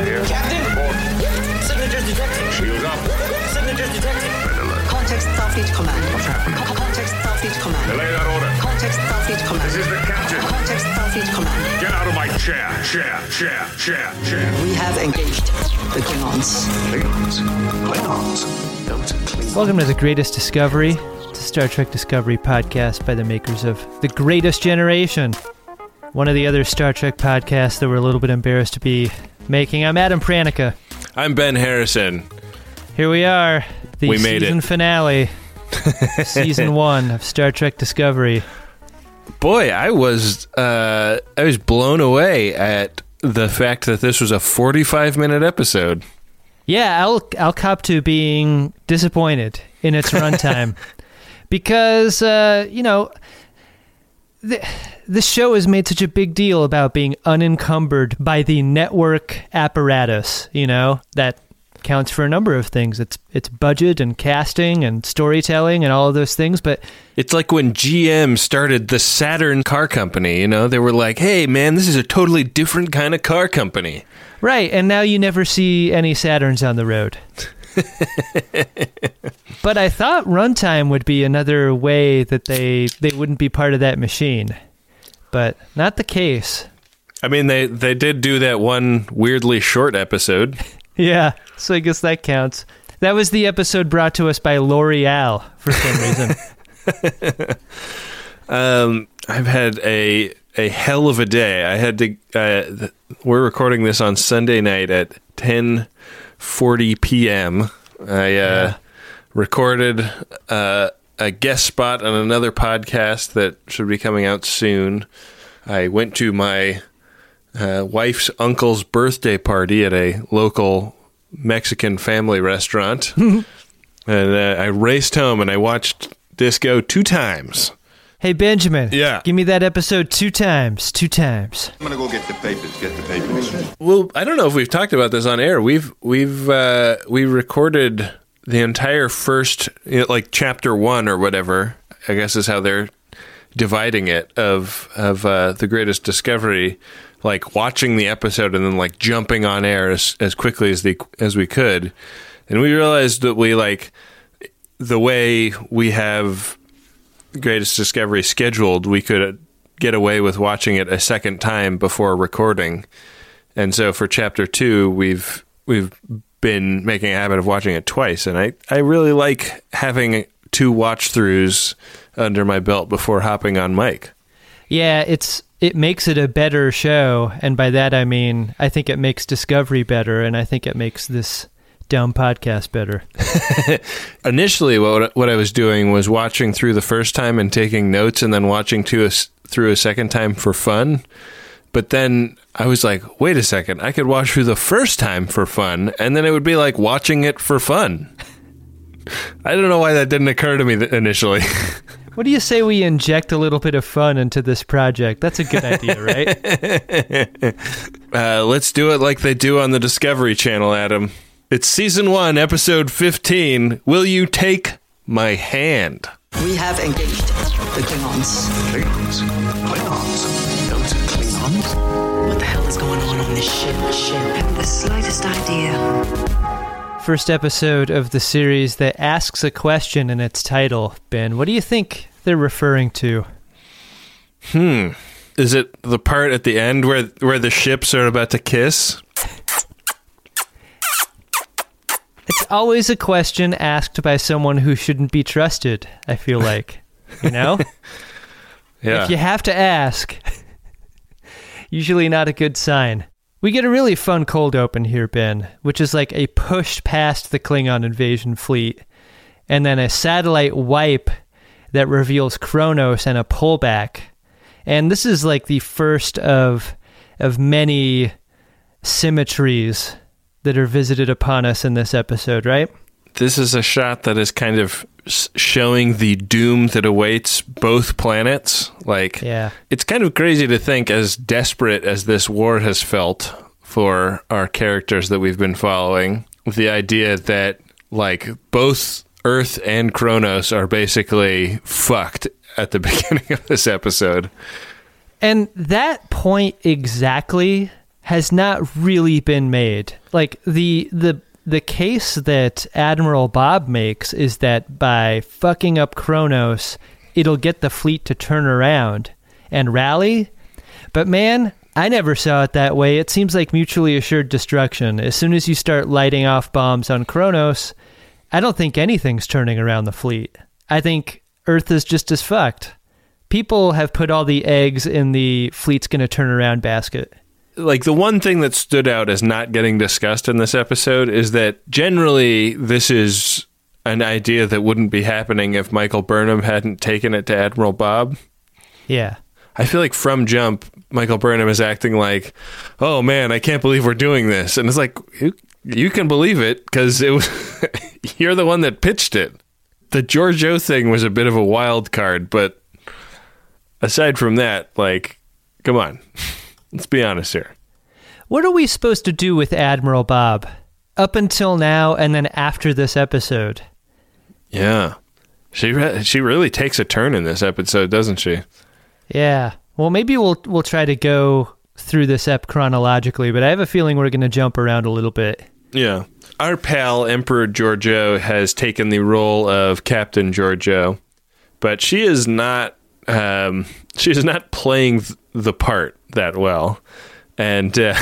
out here. Captain? Report. Signatures detected. Shields up. Signatures detected. Red alert. Context Starfleet Command. What's happening? Co- Context Starfleet Command. Delay that order. Context Starfleet Command. This is the captain. Context Starfleet Command. Get out of my chair. Chair, chair, chair, chair. We have engaged the Klingons. Klingons. Klingons. Those Klingons. Welcome to the Greatest Discovery, the Star Trek Discovery podcast by the makers of The Greatest Generation, one of the other Star Trek podcasts that we're a little bit embarrassed to be making. I'm Adam Pranica. I'm Ben Harrison. Here we are, the We made season it. finale, season one of Star Trek Discovery. Boy, I was uh, I was blown away at the fact that this was a 45 minute episode. Yeah, I'll I'll cop to being disappointed in its runtime because uh, you know the the show has made such a big deal about being unencumbered by the network apparatus. You know that counts for a number of things. It's it's budget and casting and storytelling and all of those things. But It's like when GM started the Saturn car company, you know, they were like, "Hey man, this is a totally different kind of car company." Right, and now you never see any Saturns on the road. but I thought runtime would be another way that they they wouldn't be part of that machine. But not the case. I mean, they they did do that one weirdly short episode. Yeah, so I guess that counts. That was the episode brought to us by L'Oreal for some reason. Um, I've had a a hell of a day. I had to. Uh, th- we're recording this on Sunday night at ten forty p.m. I uh, recorded uh, a guest spot on another podcast that should be coming out soon. I went to my uh, wife's uncle's birthday party at a local Mexican family restaurant, and uh, I raced home and I watched Disco two times. Hey Benjamin. Yeah. Give me that episode two times. Two times. I'm gonna go get the papers. Get the papers. Well, I don't know if we've talked about this on air. We've we've uh, we recorded the entire first, you know, like chapter one or whatever. I guess is how they're dividing it of of uh, the greatest discovery. Like watching the episode and then like jumping on air as as quickly as the as we could, and we realized that we like the way we have greatest discovery scheduled, we could get away with watching it a second time before recording. And so for chapter two, we've we've been making a habit of watching it twice, and I I really like having two watch throughs under my belt before hopping on mic. Yeah, it's it makes it a better show, and by that I mean I think it makes Discovery better, and I think it makes this dumb podcast better. Initially, what what I was doing was watching through the first time and taking notes, and then watching to a through a second time for fun. But then I was like, wait a second, I could watch through the first time for fun, and then it would be like watching it for fun. I don't know why that didn't occur to me th- initially. What do you say we inject a little bit of fun into this project? That's a good idea, right? Uh, let's do it like they do on the Discovery Channel, Adam. It's season one, episode 15. Will you take my hand? We have engaged the Klingons. Klingons. Klingons. Those are Klingons. What the hell is going on on this ship? Ship. Haven't the slightest idea. First episode of the series that asks a question in its title. Ben, what do you think they're referring to? Hmm. Is it the part at the end where where the ships are about to kiss? It's always a question asked by someone who shouldn't be trusted, I feel like. You know? Yeah. If you have to ask, usually not a good sign. We get a really fun cold open here, Ben, which is like a push past the Klingon invasion fleet, and then a satellite wipe that reveals Kronos and a pullback. And this is like the first of of many symmetries that are visited upon us in this episode, right? This is a shot that is kind of showing the doom that awaits both planets. Like, Yeah. it's kind of crazy to think, as desperate as this war has felt for our characters that we've been following, with the idea that, like, both Earth and Kronos are basically fucked at the beginning of this episode. And that point exactly has not really been made. Like the the the case that Admiral Bob makes is that by fucking up Kronos, it'll get the fleet to turn around and rally. But man, I never saw it that way. It seems like mutually assured destruction. As soon as you start lighting off bombs on Kronos, I don't think anything's turning around the fleet. I think Earth is just as fucked. People have put all the eggs in the fleet's gonna turn around basket. Like the one thing that stood out as not getting discussed in this episode is that generally this is an idea that wouldn't be happening if Michael Burnham hadn't taken it to Admiral Bob. Yeah. I feel like from jump, Michael Burnham is acting like, "Oh man, I can't believe we're doing this," and it's like you, you can believe it because it was you're the one that pitched it. The Georgiou thing was a bit of a wild card, but aside from that, like, come on, let's be honest here. What are we supposed to do with Admiral Bob? Up until now and then after this episode. Yeah, she re- she really takes a turn in this episode, doesn't she? Yeah. Well, maybe we'll we'll try to go through this ep chronologically, but I have a feeling we're going to jump around a little bit. Yeah. Our pal Emperor Georgiou has taken the role of Captain Georgiou, but she is not um, she is not playing th- the part that well, and uh,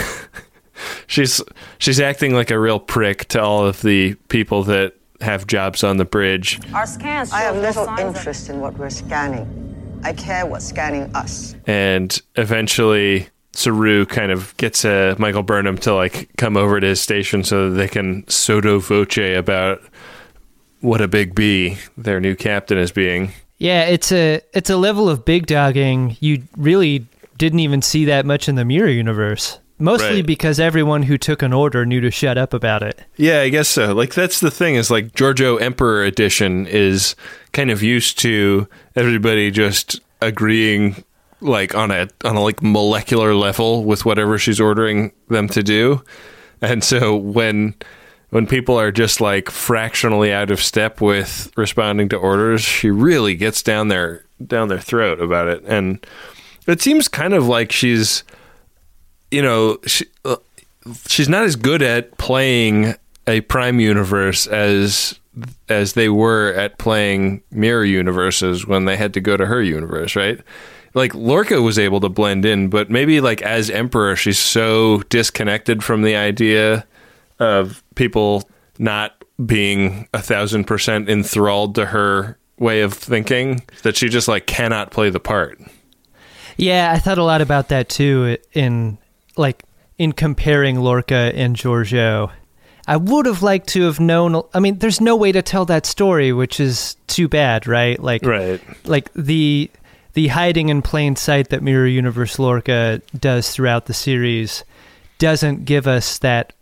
she's she's acting like a real prick to all of the people that have jobs on the bridge. Our scans I have little signs of- interest in what we're scanning. I care what's scanning us. and eventually Saru kind of gets uh, Michael Burnham to like come over to his station so that they can sotto voce about what a big B their new captain is being. Yeah, it's a it's a level of big dogging you really didn't even see that much in the Mirror universe. Mostly Right. because everyone who took an order knew to shut up about it. Yeah, I guess so. Like that's the thing is like Georgiou Emperor edition is kind of used to everybody just agreeing like on a on a like molecular level with whatever she's ordering them to do. And so when when people are just like fractionally out of step with responding to orders, she really gets down their down their throat about it. And it seems kind of like she's you know, she, uh, she's not as good at playing a prime universe as as they were at playing mirror universes when they had to go to her universe, right? Like Lorca was able to blend in, but maybe like as emperor, she's so disconnected from the idea of people not being a thousand percent enthralled to her way of thinking that she just like cannot play the part. Yeah, I thought a lot about that too in like in comparing Lorca and Georgiou. I would have liked to have known I mean, there's no way to tell that story, which is too bad, right? Like Right. like the the hiding in plain sight that Mirror Universe Lorca does throughout the series doesn't give us that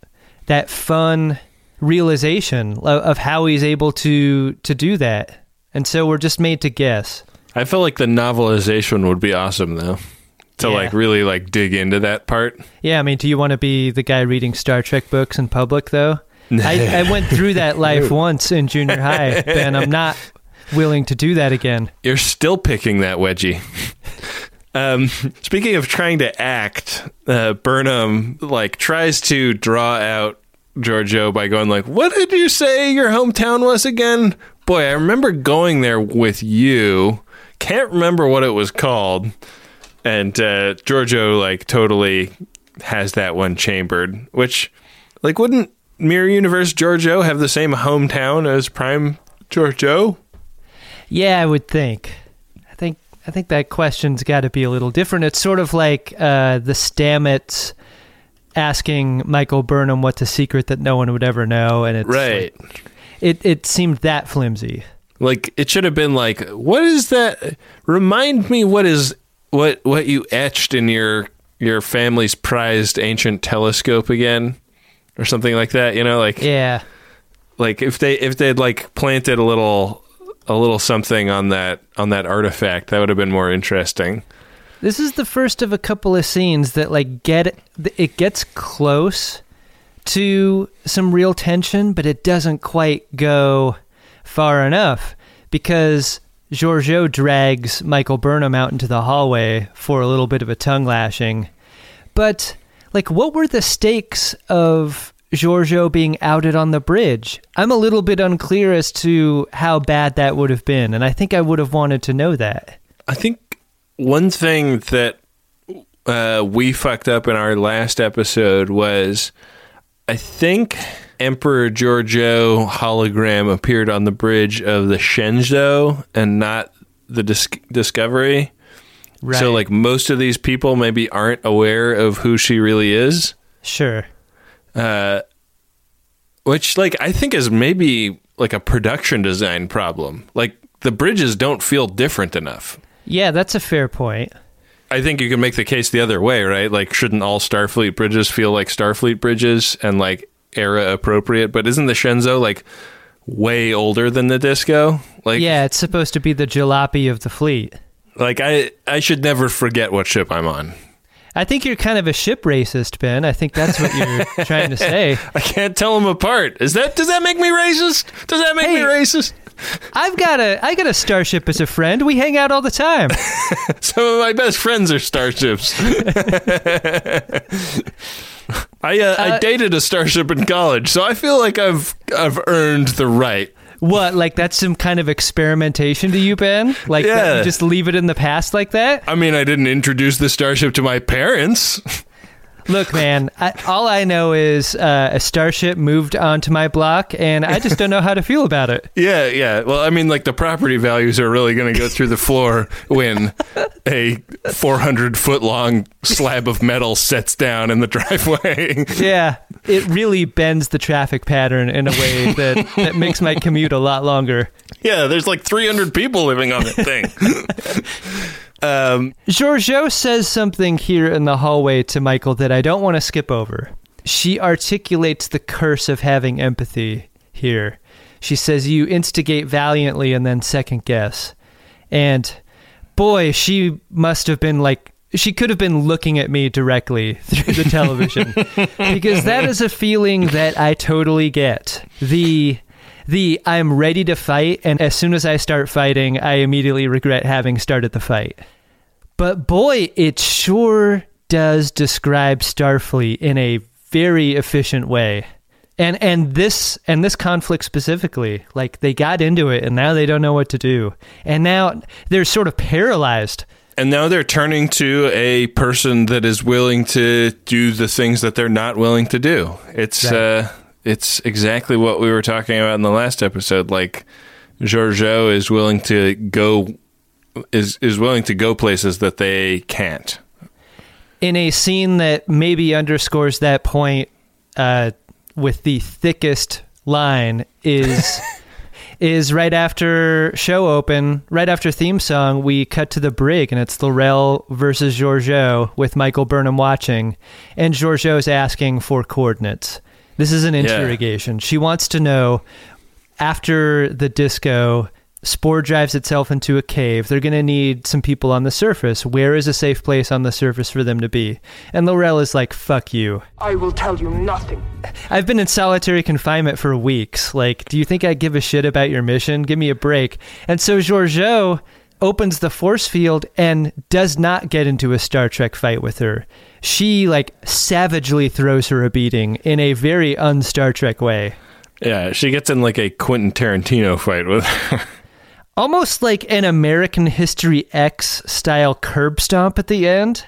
that fun realization of, how he's able to to do that. And so we're just made to guess. I feel like the novelization would be awesome though. To Yeah. like really like dig into that part. Yeah, I mean, do you want to be the guy reading Star Trek books in public, though? I, I went through that life once in junior high, and I'm not willing to do that again. You're still picking that wedgie. um, speaking of trying to act, uh, Burnham like tries to draw out Georgiou by going like, "What did you say your hometown was again?" Boy, I remember going there with you. Can't remember what it was called. And uh, Georgiou like totally has that one chambered, which like wouldn't Mirror Universe Georgiou have the same hometown as Prime Georgiou? Yeah, I would think. I think that question's got to be a little different. It's sort of like uh, the Stamets asking Michael Burnham what's a secret that no one would ever know, and it's Right. like- it it seemed that flimsy. Like it should have been like, what is that? Remind me what is what what you etched in your your family's prized ancient telescope again, or something like that. You know, like Yeah. like if they if they'd like planted a little a little something on that on that artifact, that would have been more interesting. This is the first of a couple of scenes that like get it gets close to some real tension, but it doesn't quite go far enough because Georgiou drags Michael Burnham out into the hallway for a little bit of a tongue lashing. But like what were the stakes of Georgiou being outed on the bridge? I'm a little bit unclear as to how bad that would have been, and I think I would have wanted to know that. I think one thing that uh, we fucked up in our last episode was I think Emperor Georgiou hologram appeared on the bridge of the Shenzhou and not the Dis- Discovery. Right. So, like, most of these people maybe aren't aware of who she really is. Sure. Uh, which, like, I think is maybe like a production design problem. Like, the bridges don't feel different enough. Yeah, that's a fair point. I think you can make the case the other way, right? Like, shouldn't all Starfleet bridges feel like Starfleet bridges and like era appropriate? But isn't the Shenzhou like way older than the Disco? Like, Yeah, it's supposed to be the jalopy of the fleet. like I I should never forget what ship I'm on. I think you're kind of a ship racist, Ben. I think that's what you're trying to say. I can't tell them apart. Is that does that make me racist? Does that make me racist? I've got a I got a starship as a friend. We hang out all the time. Some of my best friends are starships. I uh, I Uh, dated a starship in college, so I feel like I've I've earned the right. What? Like that's some kind of experimentation to you, Ben? Like that you just leave it in the past like that? I mean, I didn't introduce the starship to my parents. Look, man, I, all I know is uh, a starship moved onto my block, and I just don't know how to feel about it. Yeah, yeah. Well, I mean, like the property values are really going to go through the floor when a 400 foot long slab of metal sets down in the driveway. Yeah, it really bends the traffic pattern in a way that, that makes my commute a lot longer. yeah, there's like 300 people living on that thing. um, Georgiou says something here in the hallway to Michael that I don't want to skip over. She articulates the curse of having empathy here. She says, You instigate valiantly and then second guess. And boy, she must have been like, she could have been looking at me directly through the television because that is a feeling that I totally get. The the I'm ready to fight and as soon as I start fighting, I immediately regret having started the fight. But boy, it sure does describe Starfleet in a very efficient way. And and this and this conflict specifically, like they got into it and now they don't know what to do. And now they're sort of paralyzed. and now they're turning to a person that is willing to do the things that they're not willing to do. It's Right. uh, it's exactly what we were talking about in the last episode. Like Georgiou is willing to go is is willing to go places that they can't. in a scene that maybe underscores that point uh, with the thickest line is is right after show open, right after theme song, we cut to the brig and it's L'Rell versus Georgiou with Michael Burnham watching, and Georgiou's asking for coordinates. This is an interrogation. She wants to know after the disco spore drives itself into a cave. They're going to need some people on the surface. Where is a safe place on the surface for them to be? And L'Rell is like fuck you. I will tell you nothing. i've been in solitary confinement for weeks. Like do you think i give a shit about your mission? Give me a break. And so Georgiou opens the force field and does not get into a star trek fight with her she like savagely throws her a beating in a very un-star trek way Yeah, she gets in like a Quentin Tarantino fight with almost like an American History X style curb stomp at the end.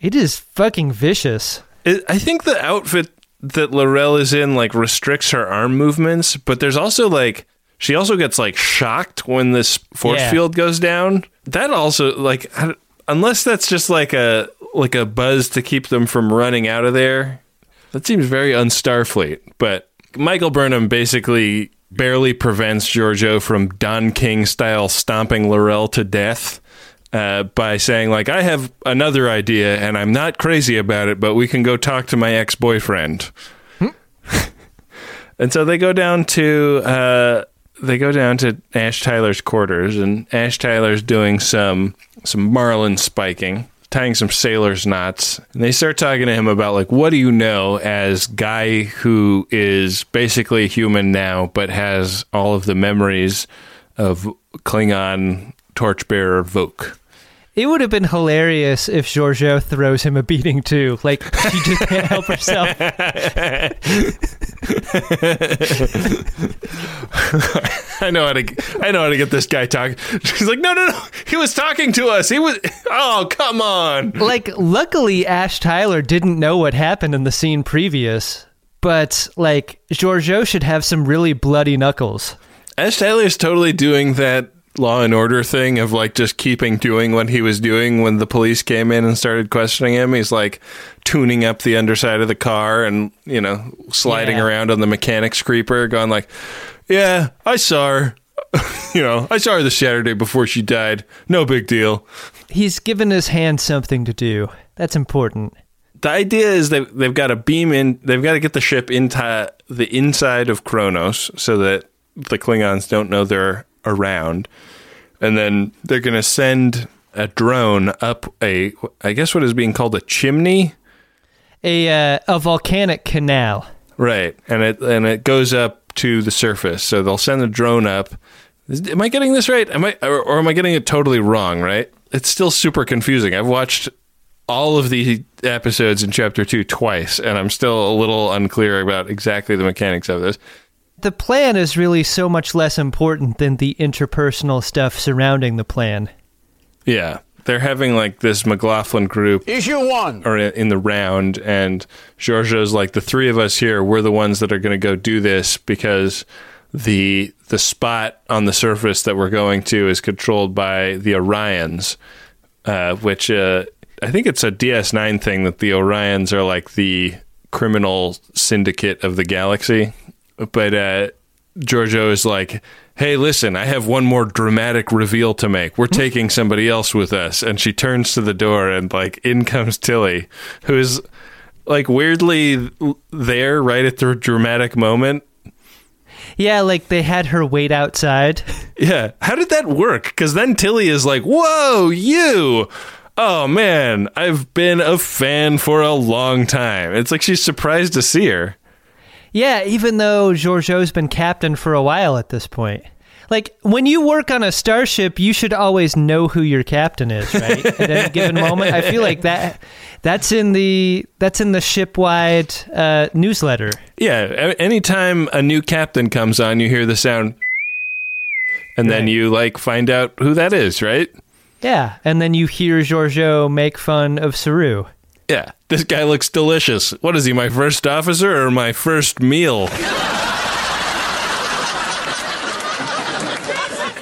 It is fucking vicious. It, I think the outfit that L'Rell is in like restricts her arm movements, but there's also like she also gets like shocked when this force Yeah. field goes down. That also like unless that's just like a like a buzz to keep them from running out of there. That seems very unstarfleet. But Michael Burnham basically barely prevents Georgiou from Don King style stomping L'Rell to death uh, by saying like I have another idea and I'm not crazy about it, but we can go talk to my ex boyfriend. and so they go down to uh, they go down to Ash Tyler's quarters, and Ash Tyler's doing some some marlin spiking. Tying some sailor's knots, and they start talking to him about like, what do you know as guy who is basically human now, but has all of the memories of Klingon torchbearer Voq. It would have been hilarious if Georgiou throws him a beating too. Like she just can't help herself. I know how to. I know how to get this guy talking. She's like, no, no, no. He was talking to us. He was. Oh, come on. Like luckily Ash Tyler didn't know what happened in the scene previous, but like Georgiou should have some really bloody knuckles. Ash Tyler is totally doing that Law and Order thing of like just keeping doing what he was doing when the police came in and started questioning him. He's like tuning up the underside of the car and you know sliding Yeah. around on the mechanic's creeper, going like, "Yeah, I saw her. you know, I saw her the Saturday before she died. No big deal." He's given his hand something to do. That's important. the idea is they they've got to beam in. They've got to get the ship into the inside of Kronos so that the Klingons don't know they're around, and then they're going to send a drone up a, I guess what is being called a chimney, A uh, a volcanic canal. right? And it and it goes up to the surface. So they'll send the drone up. Is- Am I getting this right? Am I or, or am I getting it totally wrong? Right? It's still super confusing. I've watched all of the episodes in chapter two twice, and I'm still a little unclear about exactly the mechanics of this. The plan is really so much less important than the interpersonal stuff surrounding the plan. Yeah, they're having like this McLaughlin group Issue one. or in the round, and Georgiou's like the three of us here. We're the ones that are going to go do this because the the spot on the surface that we're going to is controlled by the Orions, uh, which uh, I think it's a DS9 thing that the Orions are like the criminal syndicate of the galaxy. But uh, Georgiou is like, "Hey, listen, I have one more dramatic reveal to make. We're taking somebody else with us." And she turns to the door, and like, in comes Tilly, who is like weirdly there right at the dramatic moment. Yeah, like they had her wait outside. Yeah, how did that work? Because then Tilly is like, "Whoa, you." Oh man, I've been a fan for a long time. It's like she's surprised to see her. Yeah, even though Georgiou's been captain for a while at this point. Like when you work on a starship, you should always know who your captain is, right? At any given moment. I feel like that that's in the that's in the ship-wide uh, newsletter. Yeah, anytime a new captain comes on, you hear the sound, and then you like find out who that is, right? Yeah, and then you hear Georgiou make fun of Saru. Yeah, this guy looks delicious. What is he, my first officer or my first meal?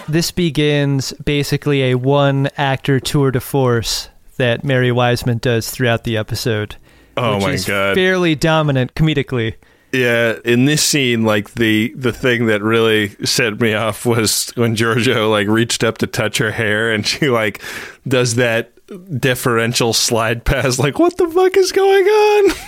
This begins basically a one actor tour de force that Mary Wiseman does throughout the episode. Oh which my is god! Fairly dominant comedically. Yeah, in this scene, like the the thing that really set me off was when Georgiou like reached up to touch her hair, and she like does that deferential slide pass. Like, what the fuck is going on?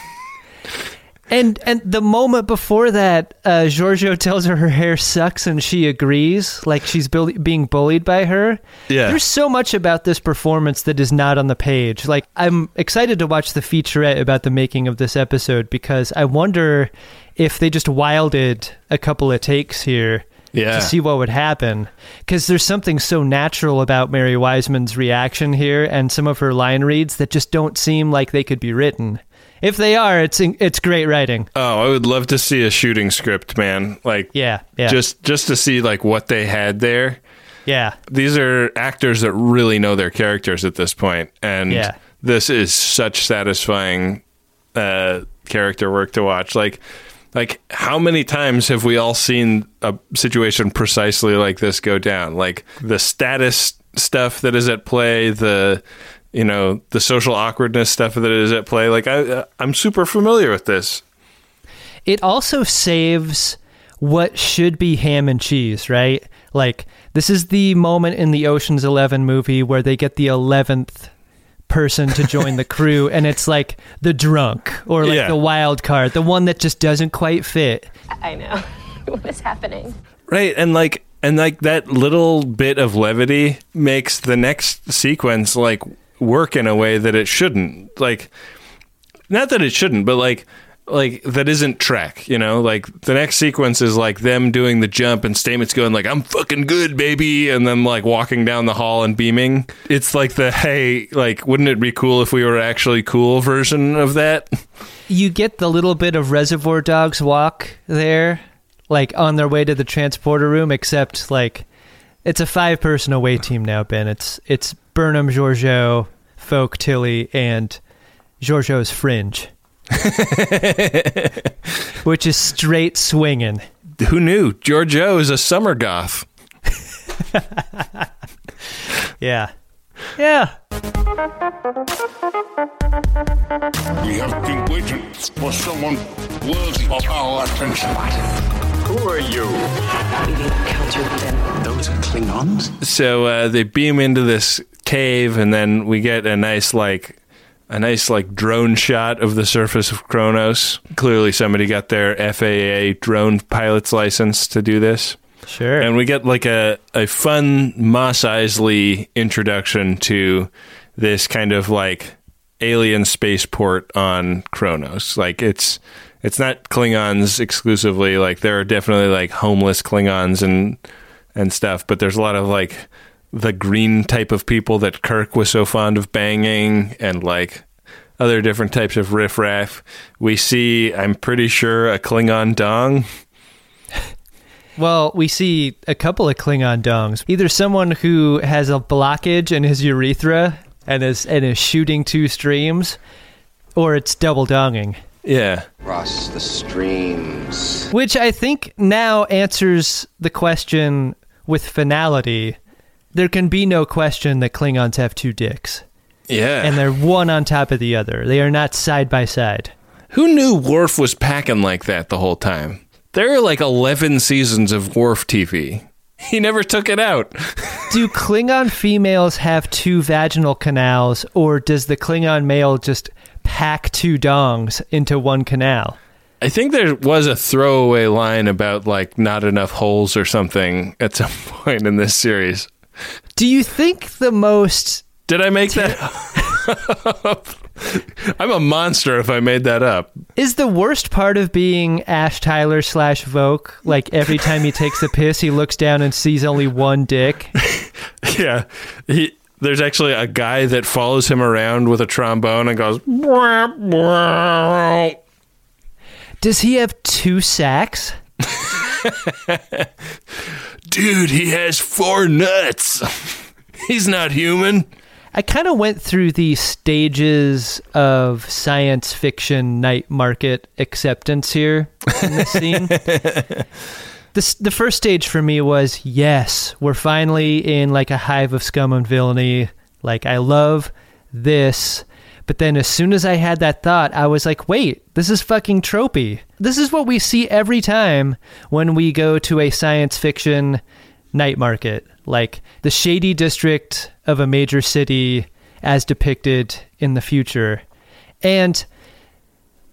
And and the moment before that, uh, Georgiou tells her her hair sucks, and she agrees, like she's bull- being bullied by her. Yeah. there's so much about this performance that is not on the page. Like I'm excited to watch the featurette about the making of this episode because I wonder if they just wilded a couple of takes here. Yeah. To see what would happen. Because there's something so natural about Mary Wiseman's reaction here and some of her line reads that just don't seem like they could be written. If they are, it's it's great writing. Oh, I would love to see a shooting script, man. Like, Yeah, yeah. just just to see like what they had there. Yeah. These are actors that really know their characters at this point, and Yeah. this is such satisfying uh, character work to watch. Like, like how many times have we all seen a situation precisely like this go down? Like the status stuff that is at play, the you know the social awkwardness stuff that is at play. Like I, uh, I'm super familiar with this. It also saves what should be ham and cheese, right? Like this is the moment in the Ocean's 11 movie where they get the 11th person to join the crew and it's like the drunk or like Yeah. the wild card, the one that just doesn't quite fit. I know. what is happening? Right, and like and like that little bit of levity makes the next sequence like work in a way that it shouldn't. Like not that it shouldn't, but like like that isn't Trek, you know? Like the next sequence is like them doing the jump and Stamets going like I'm fucking good, baby, and then like walking down the hall and beaming. It's like the hey, like wouldn't it be cool if we were actually cool version of that? You get the little bit of Reservoir Dogs walk there, like on their way to the transporter room, except like it's a five person away team now, Ben. It's it's Burnham, Georgiou, Voq, Tilly, and Georgiou's Fringe. Which is straight swinging. Who knew? Georgiou is a summer goth. Yeah. Yeah. We have been waiting for someone worthy of our attention. Who are you? Those are Klingons? So uh, they beam into this cave, and then we get a nice like a nice like drone shot of the surface of Kronos. Clearly, somebody got their FAA drone pilot's license to do this. Sure. And we get like a, a fun Mos Eisley introduction to this kind of like alien spaceport on Kronos. Like it's it's not Klingons exclusively. Like there are definitely like homeless Klingons and and stuff, but there's a lot of like the green type of people that Kirk was so fond of banging and like other different types of riffraff. We see, I'm pretty sure, a Klingon dong. Well, we see a couple of Klingon dongs. Either someone who has a blockage in his urethra and is and is shooting two streams, or it's double donging. Yeah. Cross the streams. Which I think now answers the question with finality. There can be no question that Klingons have two dicks, Yeah. and they're one on top of the other. They are not side by side. Who knew Worf was packing like that the whole time? There are like 11 seasons of Worf TV. He never took it out. Do Klingon females have two vaginal canals, or does the Klingon male just pack two dongs into one canal? I think there was a throwaway line about like not enough holes or something at some point in this series. Do you think the most Did I make that up? I'm a monster if I made that up. is the worst part of being Ash Tyler slash Voq? Like every time he takes a piss, he looks down and sees only one dick. Yeah. He there's actually a guy that follows him around with a trombone and goes. Does he have two sacks? Dude, he has four nuts. He's not human. I kind of went through the stages of science fiction night market acceptance here in this scene. This, the first stage for me was yes, we're finally in like a hive of scum and villainy. Like, I love this. But then as soon as I had that thought, I was like, wait, this is fucking tropey. This is what we see every time when we go to a science fiction night market. Like the shady district of a major city as depicted in the future. And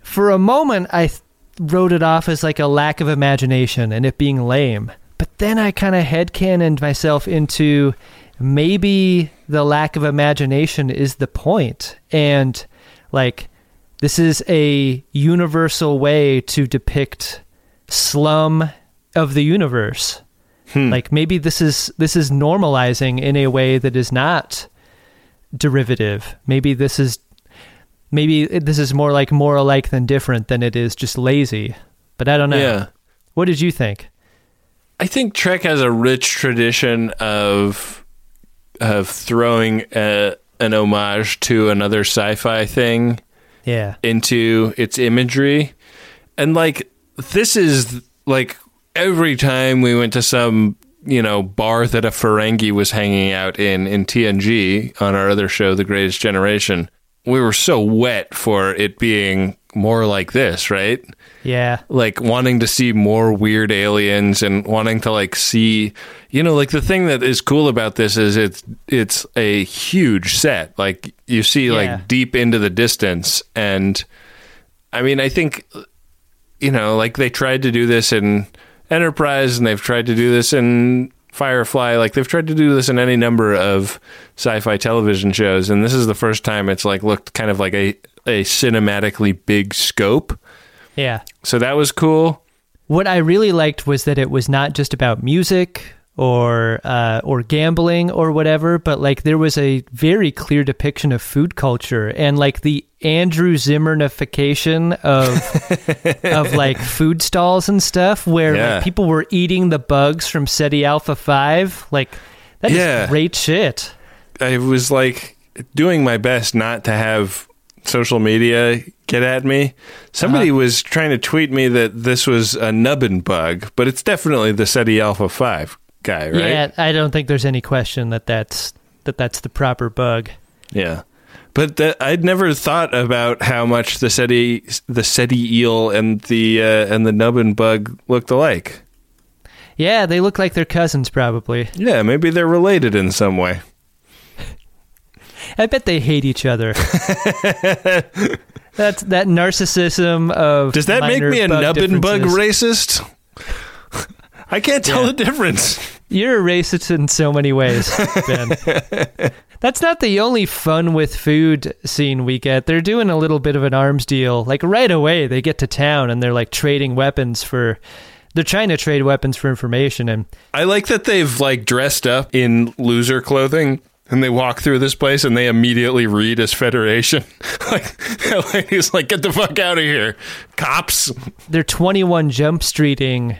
for a moment, I th- wrote it off as like a lack of imagination and it being lame. But then I kind of headcanoned myself into maybe the lack of imagination is the point. And like, this is a universal way to depict slum of the universe. Hmm. Like maybe this is this is normalizing in a way that is not derivative. Maybe this is maybe this is more like more alike than different than it is just lazy. But I don't know. Yeah. What did you think? I think Trek has a rich tradition of of throwing a, an homage to another sci-fi thing Yeah. into its imagery. And like this is like every time we went to some, you know, bar that a Ferengi was hanging out in in TNG on our other show The Greatest Generation, we were so wet for it being more like this, right? Yeah. like wanting to see more weird aliens and wanting to like see you know like the thing that is cool about this is it's it's a huge set like you see Yeah. like deep into the distance and i mean i think you know like they tried to do this in enterprise and they've tried to do this in firefly like they've tried to do this in any number of sci-fi television shows and this is the first time it's like looked kind of like a a cinematically big scope Yeah. So that was cool. What I really liked was that it was not just about music or uh, or gambling or whatever, but like there was a very clear depiction of food culture and like the Andrew Zimmerification of of like food stalls and stuff, where Yeah. like, people were eating the bugs from Ceti Alpha Five. Like that is Yeah. great shit. I was like doing my best not to have social media get at me. Somebody was trying to tweet me that this was a nubbin bug, but it's definitely the Ceti Alpha 5 guy, right? Yeah, I don't think there's any question that that's that that's the proper bug. Yeah. But that, I'd never thought about how much the Ceti the Ceti eel and the uh, and the nubbin bug looked alike. Yeah, they look like they're cousins, probably. Yeah, maybe they're related in some way. I bet they hate each other. That's that narcissism of. Does that make me a nubbin bug racist? I can't tell Yeah. the difference. You're a racist in so many ways, Ben. That's not the only fun with food scene we get. They're doing a little bit of an arms deal. Like right away, they get to town and they're like trading weapons for. They're trying to trade weapons for information, and I like that they've like dressed up in loser clothing and they walk through this place and they immediately read as Federation. like, he's like, get the fuck out of here, cops. they're 21 jump streeting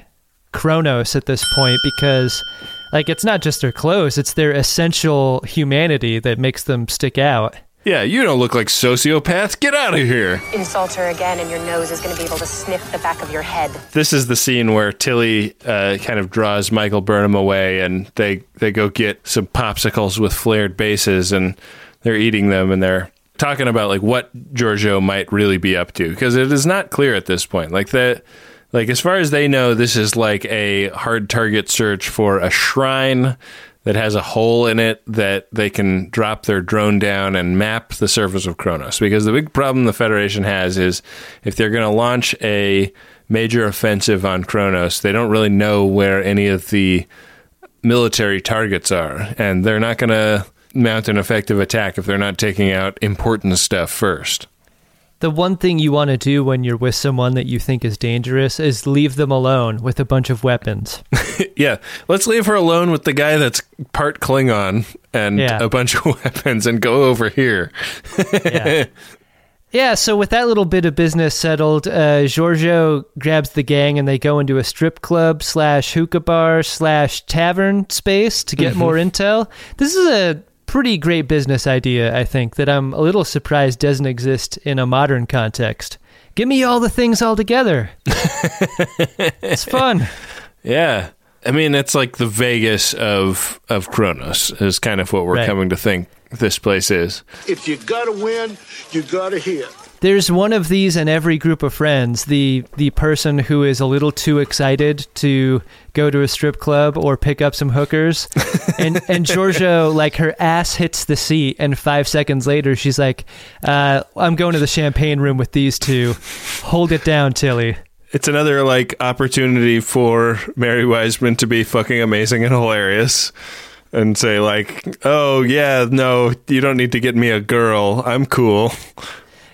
Kronos at this point because like it's not just their clothes, it's their essential humanity that makes them stick out. Yeah, you don't look like sociopaths. Get out of here. Insult her again, and your nose is going to be able to sniff the back of your head. This is the scene where Tilly uh, kind of draws Michael Burnham away, and they they go get some popsicles with flared bases, and they're eating them, and they're talking about like what Georgiou might really be up to because it is not clear at this point. Like that, like as far as they know, this is like a hard target search for a shrine that has a hole in it that they can drop their drone down and map the surface of Kronos. Because the big problem the Federation has is if they're going to launch a major offensive on Kronos, they don't really know where any of the military targets are, and they're not going to mount an effective attack if they're not taking out important stuff first. The one thing you want to do when you're with someone that you think is dangerous is leave them alone with a bunch of weapons. yeah, let's leave her alone with the guy that's part Klingon and Yeah. a bunch of weapons and go over here. Yeah. Yeah, so with that little bit of business settled, uh, Georgiou grabs the gang and they go into a strip club slash hookah bar slash tavern space to get more intel. This is a pretty great business idea, I think, that I'm a little surprised doesn't exist in a modern context. Give me all the things all together. it's fun. Yeah. I mean, it's like the Vegas of of Kronos is kind of what we're Right. coming to think this place is. If you gotta win, you gotta hit. There's one of these in every group of friends. The the person who is a little too excited to go to a strip club or pick up some hookers, and and Georgiou like her ass hits the seat, and five seconds later she's like, uh, "I'm going to the champagne room with these two. Hold it down, Tilly." It's another like opportunity for Mary Wiseman to be fucking amazing and hilarious. And say like, "Oh yeah, no, you don't need to get me a girl. I'm cool."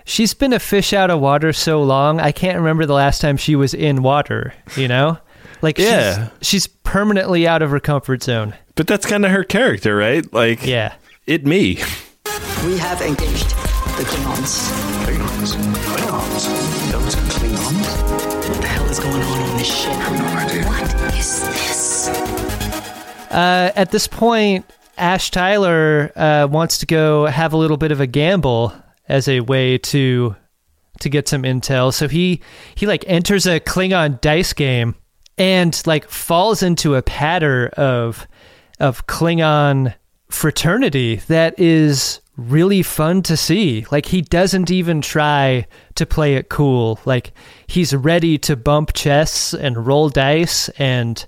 She's been a fish out of water so long, I can't remember the last time she was in water. You know, like Yeah. she's, she's permanently out of her comfort zone. But that's kind of her character, right? Like, Yeah. it me. We have engaged the Klingons. Klingons? Klingons? Those are Klingons? What the hell is going on on this ship? I have No idea. What is this? Uh, at this point, Ash Tyler uh, wants to go have a little bit of a gamble as a way to to get some intel. So he he like enters a Klingon dice game and like falls into a patter of of Klingon fraternity that is really fun to see. Like he doesn't even try to play it cool. Like he's ready to bump chests and roll dice and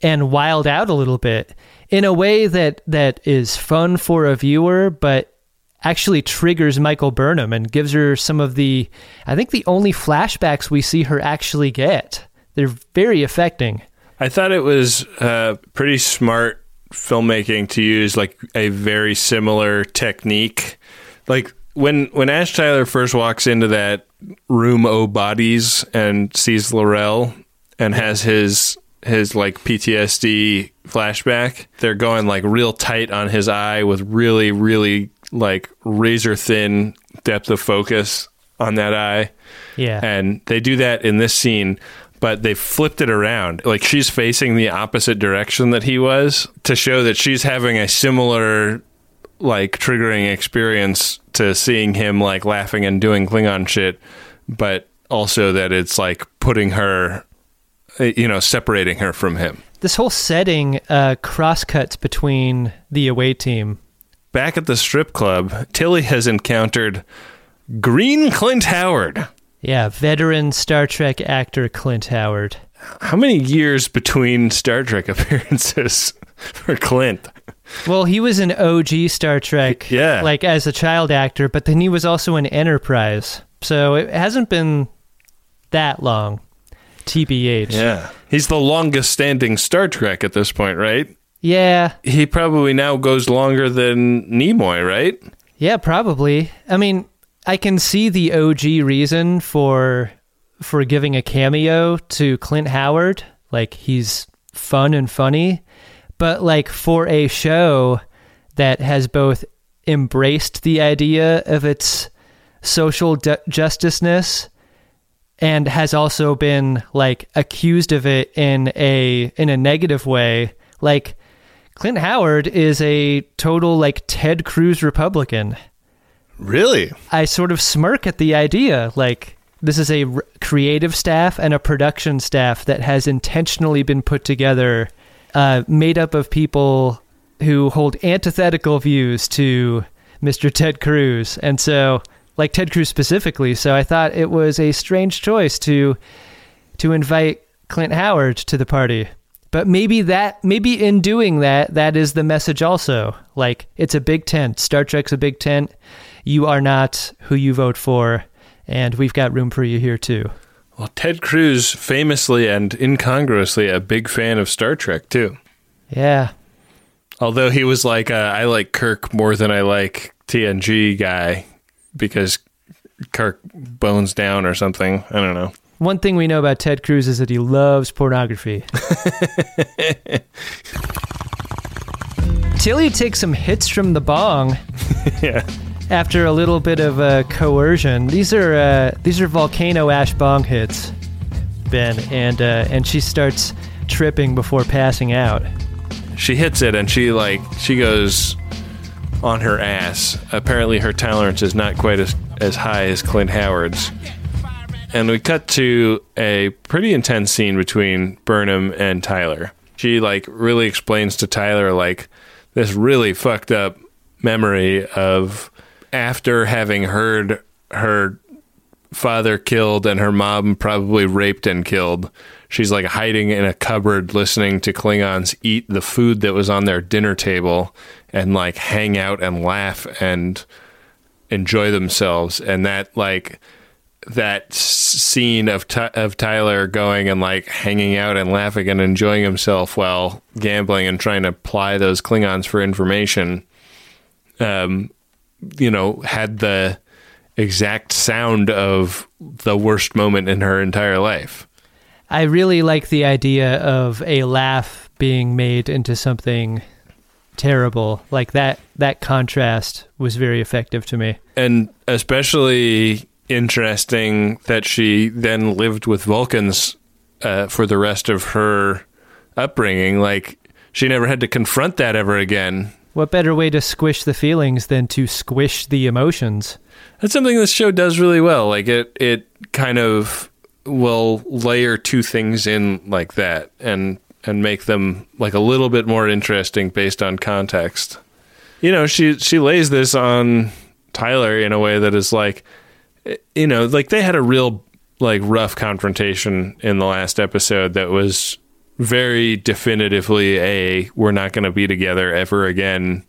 and wild out a little bit in a way that that is fun for a viewer but actually triggers Michael Burnham and gives her some of the I think the only flashbacks we see her actually get. They're very affecting. I thought it was uh, pretty smart filmmaking to use like a very similar technique. Like when when Ash Tyler first walks into that room o bodies and sees L'Rell and has his his like PTSD flashback. They're going like real tight on his eye with really really like razor thin depth of focus on that eye. Yeah. And they do that in this scene, but they flipped it around. Like she's facing the opposite direction that he was to show that she's having a similar like triggering experience to seeing him like laughing and doing Klingon shit, but also that it's like putting her you know, separating her from him. This whole setting uh, crosscuts between the away team. Back at the strip club, Tilly has encountered Green Clint Howard. Yeah, veteran Star Trek actor Clint Howard. How many years between Star Trek appearances for Clint? Well, he was an OG Star Trek, Yeah. like as a child actor, but then he was also in Enterprise. So it hasn't been that long. TBH. Yeah. He's the longest standing Star Trek at this point, right? Yeah. He probably now goes longer than Nimoy, right? Yeah, probably. I mean, I can see the OG reason for for giving a cameo to Clint Howard. Like he's fun and funny, but like for a show that has both embraced the idea of its social ju- justiceness and has also been like accused of it in a in a negative way like Clint Howard is a total like Ted Cruz Republican. Really? I sort of smirk at the idea like this is a r- creative staff and a production staff that has intentionally been put together uh, made up of people who hold antithetical views to Mr. Ted Cruz. And so like Ted Cruz specifically, so I thought it was a strange choice to to invite Clint Howard to the party. But maybe that maybe in doing that that is the message also. Like it's a big tent. Star Trek's a big tent. You are not who you vote for and we've got room for you here too. Well, Ted Cruz famously and incongruously a big fan of Star Trek too. Yeah. Although he was like, uh, I like Kirk more than I like TNG guy because Kirk bones down or something. I don't know. One thing we know about Ted Cruz is that he loves pornography. Till Tilly takes some hits from the bong yeah. after a little bit of uh, coercion. These are uh, these are volcano ash bong hits, Ben, and uh, and she starts tripping before passing out. She hits it and she like she goes on her ass. Apparently her tolerance is not quite as as high as Clint Howard's. And we cut to a pretty intense scene between Burnham and Tyler. She like really explains to Tyler like this really fucked up memory of after having heard her father killed and her mom probably raped and killed. She's like hiding in a cupboard listening to Klingons eat the food that was on their dinner table and like hang out and laugh and enjoy themselves and that like that scene of of Tyler going and like hanging out and laughing and enjoying himself while gambling and trying to ply those Klingons for information um you know had the exact sound of the worst moment in her entire life I really like the idea of a laugh being made into something terrible. Like that that contrast was very effective to me. and especially interesting that she then lived with Vulcans uh, for the rest of her upbringing. Like she never had to confront that ever again. What better way to squish the feelings than to squish the emotions? That's something this show does really well. Like it, it kind of will layer two things in like that and and make them like a little bit more interesting based on context. You know, she she lays this on Tyler in a way that is like you know, like they had a real like rough confrontation in the last episode that was very definitively a we're not going to be together ever again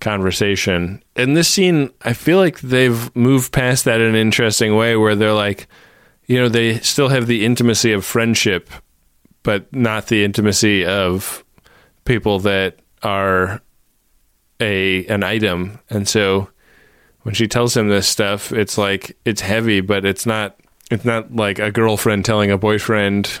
conversation. In this scene, I feel like they've moved past that in an interesting way where they're like, you know, they still have the intimacy of friendship, but not the intimacy of people that are a an item. And so when she tells him this stuff, it's like it's heavy, but it's not. It's not like a girlfriend telling a boyfriend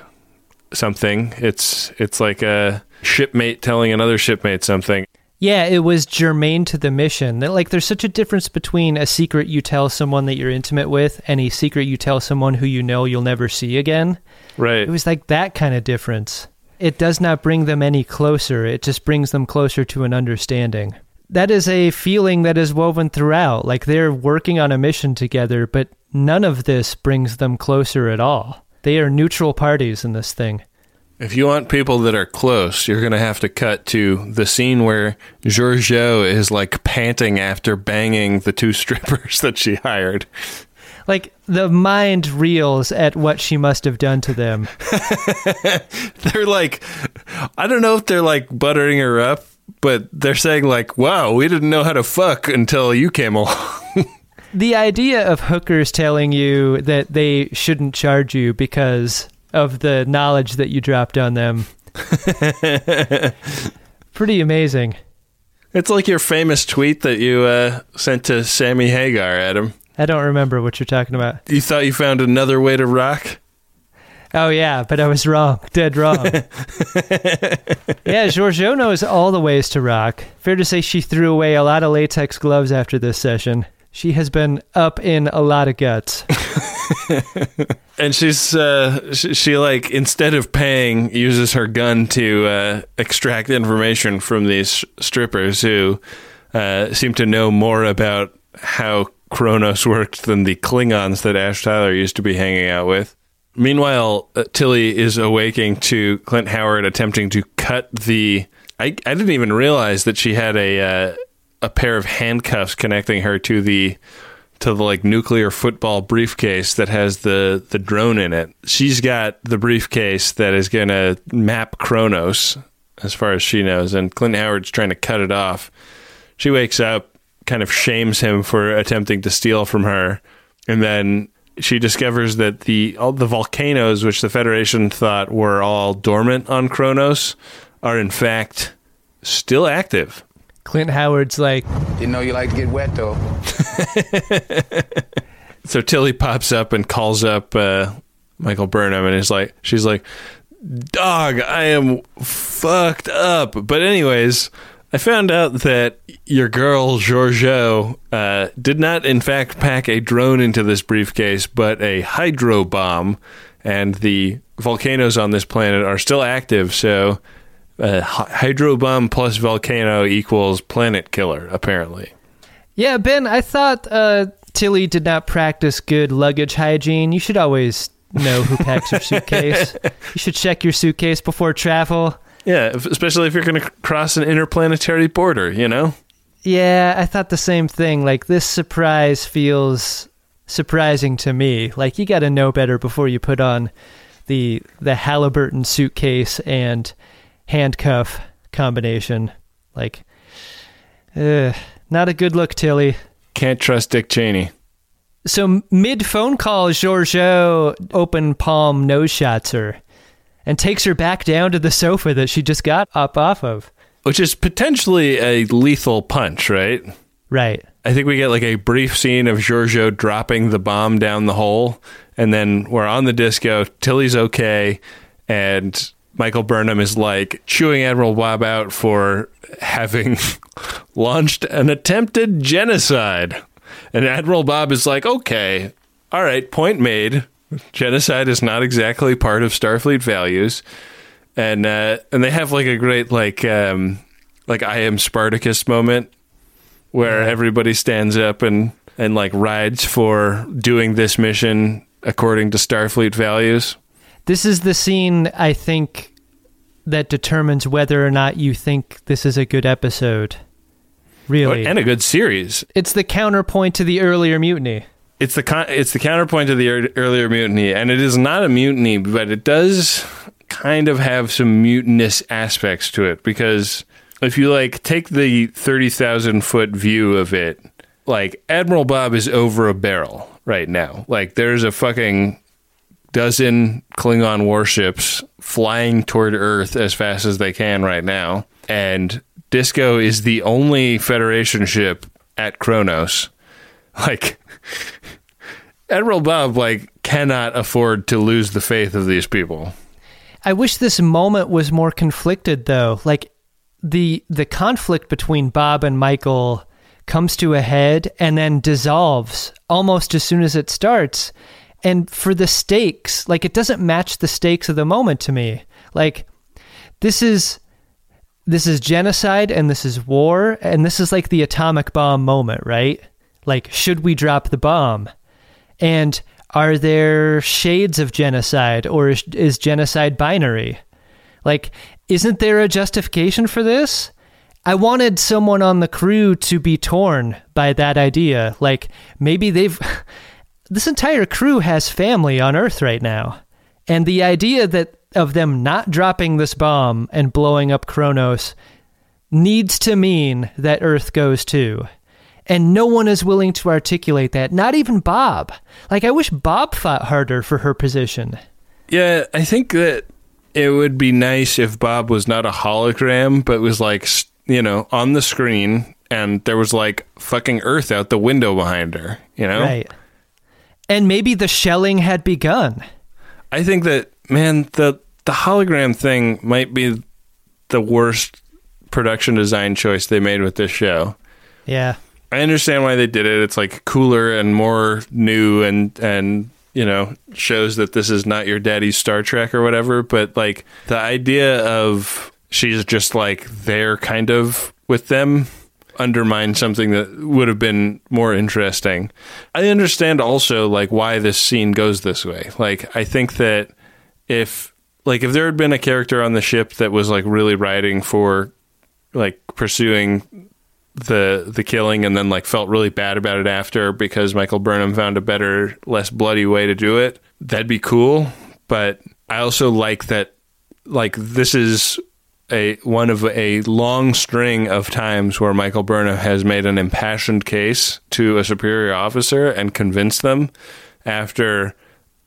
something. It's it's like a shipmate telling another shipmate something. Yeah, it was germane to the mission. That like there's such a difference between a secret you tell someone that you're intimate with and a secret you tell someone who you know you'll never see again. Right. It was like that kind of difference. It does not bring them any closer. It just brings them closer to an understanding. That is a feeling that is woven throughout. Like they're working on a mission together, but none of this brings them closer at all. They are neutral parties in this thing. If you want people that are close, you're going to have to cut to the scene where Georgiou is like panting after banging the two strippers that she hired. Like the mind reels at what she must have done to them. they're like, I don't know if they're like buttering her up, but they're saying like, "Wow, we didn't know how to fuck until you came along." the idea of hookers telling you that they shouldn't charge you because of the knowledge that you dropped on them. Pretty amazing. It's like your famous tweet that you uh, sent to Sammy Hagar, Adam. I don't remember what you're talking about. You thought you found another way to rock? Oh yeah, but I was wrong. Dead wrong. yeah, Georgiou knows all the ways to rock. Fair to say she threw away a lot of latex gloves after this session. She has been up in a lot of guts. and she's uh, she, she, like instead of paying uses her gun to uh, extract information from these strippers who uh, seem to know more about how Qo'noS worked than the Klingons that Ash Tyler used to be hanging out with. Meanwhile, uh, Tilly is awaking to Clint Howard attempting to cut the. I, I didn't even realize that she had a uh, a pair of handcuffs connecting her to the to the like nuclear football briefcase that has the the drone in it. She's got the briefcase that is going to map Qo'noS as far as she knows and Clint Howard's trying to cut it off. She wakes up, kind of shames him for attempting to steal from her, and then she discovers that the all the volcanoes which the Federation thought were all dormant on Qo'noS are in fact still active. Clint Howard's like, Didn't know you like to get wet though. so Tilly pops up and calls up uh, Michael Burnham and is like, she's like, dog, I am fucked up. But anyways, I found out that your girl Georgiou uh, did not, in fact, pack a drone into this briefcase, but a hydro bomb, and the volcanoes on this planet are still active. So uh, hydro bomb plus volcano equals planet killer, apparently. Yeah, Ben, I thought uh, Tilly did not practice good luggage hygiene. You should always know who packs your suitcase. You should check your suitcase before travel. Yeah, especially if you're going to cross an interplanetary border, you know? Yeah, I thought the same thing. Like, this surprise feels surprising to me. Like, you got to know better before you put on the the Halliburton suitcase and handcuff combination. Like, ugh, not a good look, Tilly. Can't trust Dick Cheney. So mid phone call, Georgiou open palm nose shots her and takes her back down to the sofa that she just got up off of. Which is potentially a lethal punch, right? Right. I think we get like a brief scene of Georgiou dropping the bomb down the hole, and then we're on the disco. Tilly's okay, and Michael Burnham is like chewing Admiral Bob out for having launched an attempted genocide. And Admiral Bob is like, okay, all right, point made. Genocide is not exactly part of Starfleet values. And uh, and they have like a great like um, like I am Spartacus moment where yeah. everybody stands up and and like rides for doing this mission according to Starfleet values. This is the scene I think that determines whether or not you think this is a good episode. Really, and a good series. It's the counterpoint to the earlier mutiny. It's the con- it's the counterpoint to the er- earlier mutiny, and it is not a mutiny, but it does kind of have some mutinous aspects to it because if you like take the thirty thousand foot view of it, like Admiral Bob is over a barrel right now. Like there's a fucking dozen Klingon warships flying toward Earth as fast as they can right now. And Disco is the only Federation ship at Qo'noS. Like Admiral Bob like cannot afford to lose the faith of these people. I wish this moment was more conflicted though. Like the the conflict between Bob and Michael comes to a head and then dissolves almost as soon as it starts. And for the stakes, like it doesn't match the stakes of the moment to me. Like this is this is genocide and this is war and this is like the atomic bomb moment, right? Like should we drop the bomb? And are there shades of genocide or is, is genocide binary? Like isn't there a justification for this? I wanted someone on the crew to be torn by that idea. Like maybe they've this entire crew has family on Earth right now. And the idea that of them not dropping this bomb and blowing up Qo'noS needs to mean that Earth goes too. And no one is willing to articulate that, not even Bob. Like, I wish Bob fought harder for her position. Yeah, I think that it would be nice if Bob was not a hologram, but was like, you know, on the screen and there was like fucking Earth out the window behind her, you know? Right. And maybe the shelling had begun. I think that man, the the hologram thing might be the worst production design choice they made with this show. Yeah. I understand why they did it. It's like cooler and more new and and you know, shows that this is not your daddy's Star Trek or whatever, but like the idea of she's just like there kind of with them undermine something that would have been more interesting. I understand also like why this scene goes this way. Like I think that if like if there had been a character on the ship that was like really riding for like pursuing the the killing and then like felt really bad about it after because Michael Burnham found a better, less bloody way to do it, that'd be cool. But I also like that like this is a one of a long string of times where Michael Burnham has made an impassioned case to a superior officer and convinced them after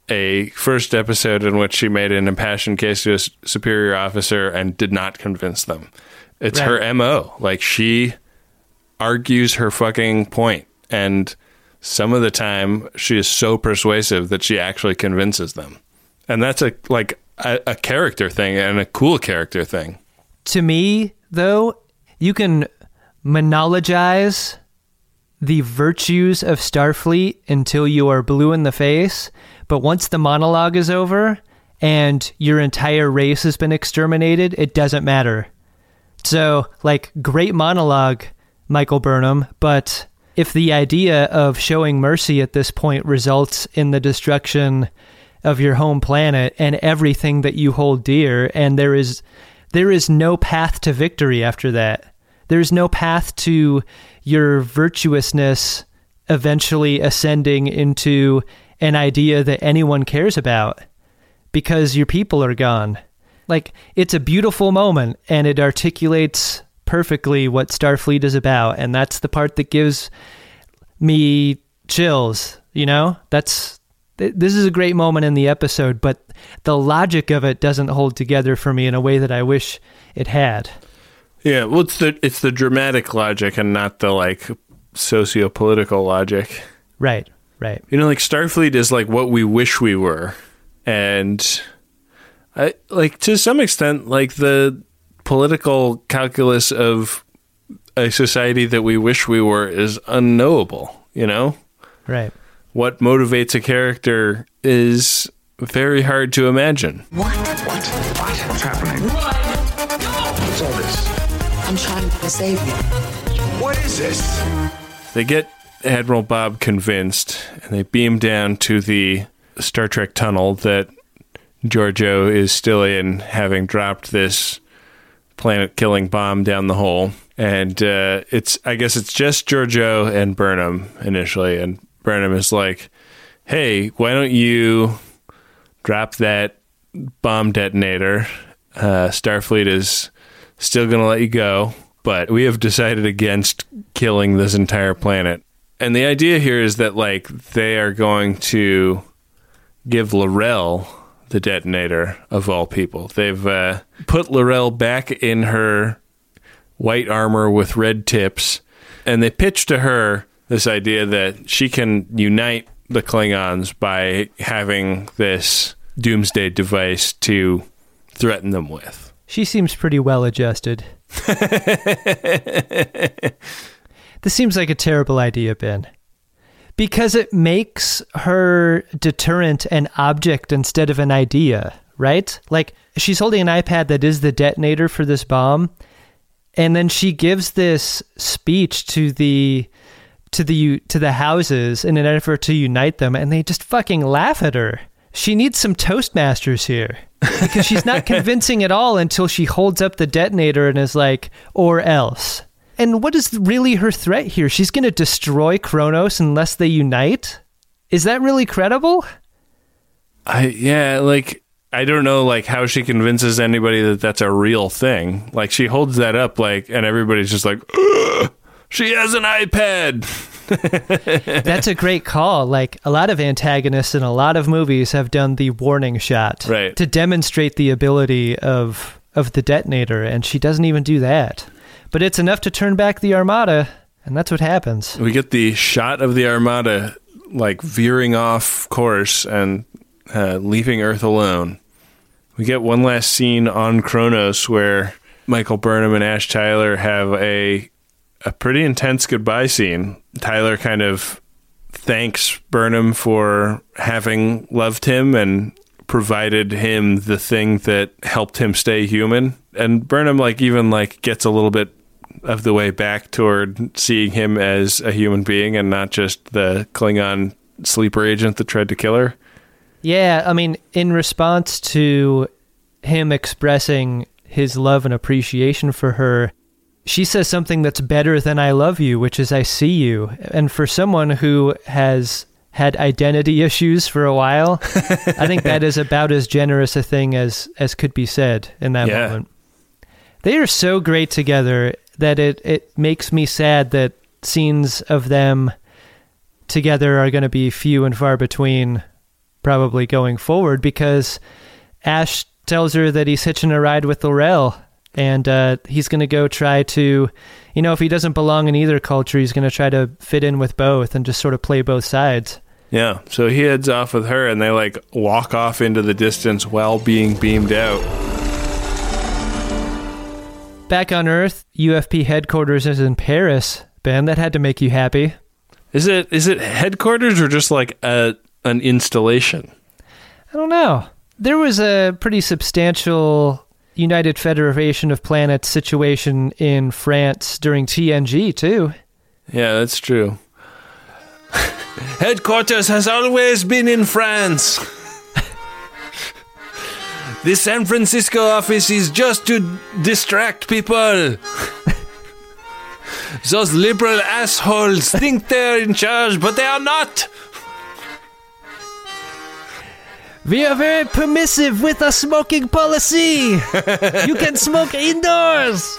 a first episode in which she made an impassioned case to a superior officer and did not convince them. It's right. her MO. Like she argues her fucking point and some of the time she is so persuasive that she actually convinces them. And that's a like a, a character thing and a cool character thing to me, though, you can monologize the virtues of Starfleet until you are blue in the face, but once the monologue is over and your entire race has been exterminated, it doesn't matter. So, like, great monologue, Michael Burnham, but if the idea of showing mercy at this point results in the destruction of your home planet and everything that you hold dear, and there is there is no path to victory after that. There's no path to your virtuousness eventually ascending into an idea that anyone cares about because your people are gone. Like, it's a beautiful moment and it articulates perfectly what Starfleet is about. And that's the part that gives me chills, you know? That's this is a great moment in the episode, but the logic of it doesn't hold together for me in a way that I wish it had. Yeah, well, it's the it's the dramatic logic and not the like socio-political logic. Right, right. You know, like Starfleet is like what we wish we were, and I like to some extent like the political calculus of a society that we wish we were is unknowable. You know, right what motivates a character is very hard to imagine. What? What? What? What's happening? What? What's all this? I'm trying to save you. What is this? They get Admiral Bob convinced, and they beam down to the Star Trek tunnel that Georgiou is still in, having dropped this planet-killing bomb down the hole. And uh, it's, I guess, it's just Georgiou and Burnham initially, and Burnham is like, "Hey, why don't you drop that bomb detonator? Uh, Starfleet is still going to let you go, but we have decided against killing this entire planet." And the idea here is that like they are going to give L'Rell the detonator of all people. They've uh, put L'Rell back in her white armor with red tips, and they pitch to her This idea that she can unite the Klingons by having this doomsday device to threaten them with. She seems pretty well adjusted. this seems like a terrible idea, Ben. Because it makes her deterrent an object instead of an idea, right? Like she's holding an iPad that is the detonator for this bomb, and then she gives this speech to the to the to the houses in an effort to unite them, and they just fucking laugh at her. She needs some Toastmasters here because she's not convincing at all until she holds up the detonator and is like, or else. And what is really her threat here? She's going to destroy Qo'noS unless they unite? Is that really credible? I yeah, like I don't know like how she convinces anybody that that's a real thing. Like she holds that up like and everybody's just like "Ugh, she has an iPad. That's a great call. Like a lot of antagonists in a lot of movies have done the warning shot Right. to demonstrate the ability of of the detonator, and she doesn't even do that. But it's enough to turn back the armada, and that's what happens. We get the shot of the armada like veering off course and uh, leaving Earth alone. We get one last scene on Qo'noS where Michael Burnham and Ash Tyler have a a pretty intense goodbye scene. Tyler kind of thanks Burnham for having loved him and provided him the thing that helped him stay human. And Burnham like even like gets a little bit of the way back toward seeing him as a human being and not just the Klingon sleeper agent that tried to kill her. Yeah, I mean, in response to him expressing his love and appreciation for her, she says something that's better than I love you, which is I see you. And for someone who has had identity issues for a while, I think that is about as generous a thing as as could be said in that Yeah. moment. They are so great together that it it makes me sad that scenes of them together are going to be few and far between probably going forward because Ash tells her that he's hitching a ride with L'Rell and uh, he's going to go try to, you know, if he doesn't belong in either culture, he's going to try to fit in with both and just sort of play both sides. Yeah. So he heads off with her and they like walk off into the distance while being beamed out. Back on Earth, UFP headquarters is in Paris. Ben, that had to make you happy. Is it is it headquarters or just like a an installation? I don't know. There was a pretty substantial United Federation of Planets situation in France during TNG, too. Yeah, that's true. Headquarters has always been in France. The San Francisco office is just to distract people. Those liberal assholes think they're in charge, but they are not. We are very permissive with our smoking policy. you can smoke indoors.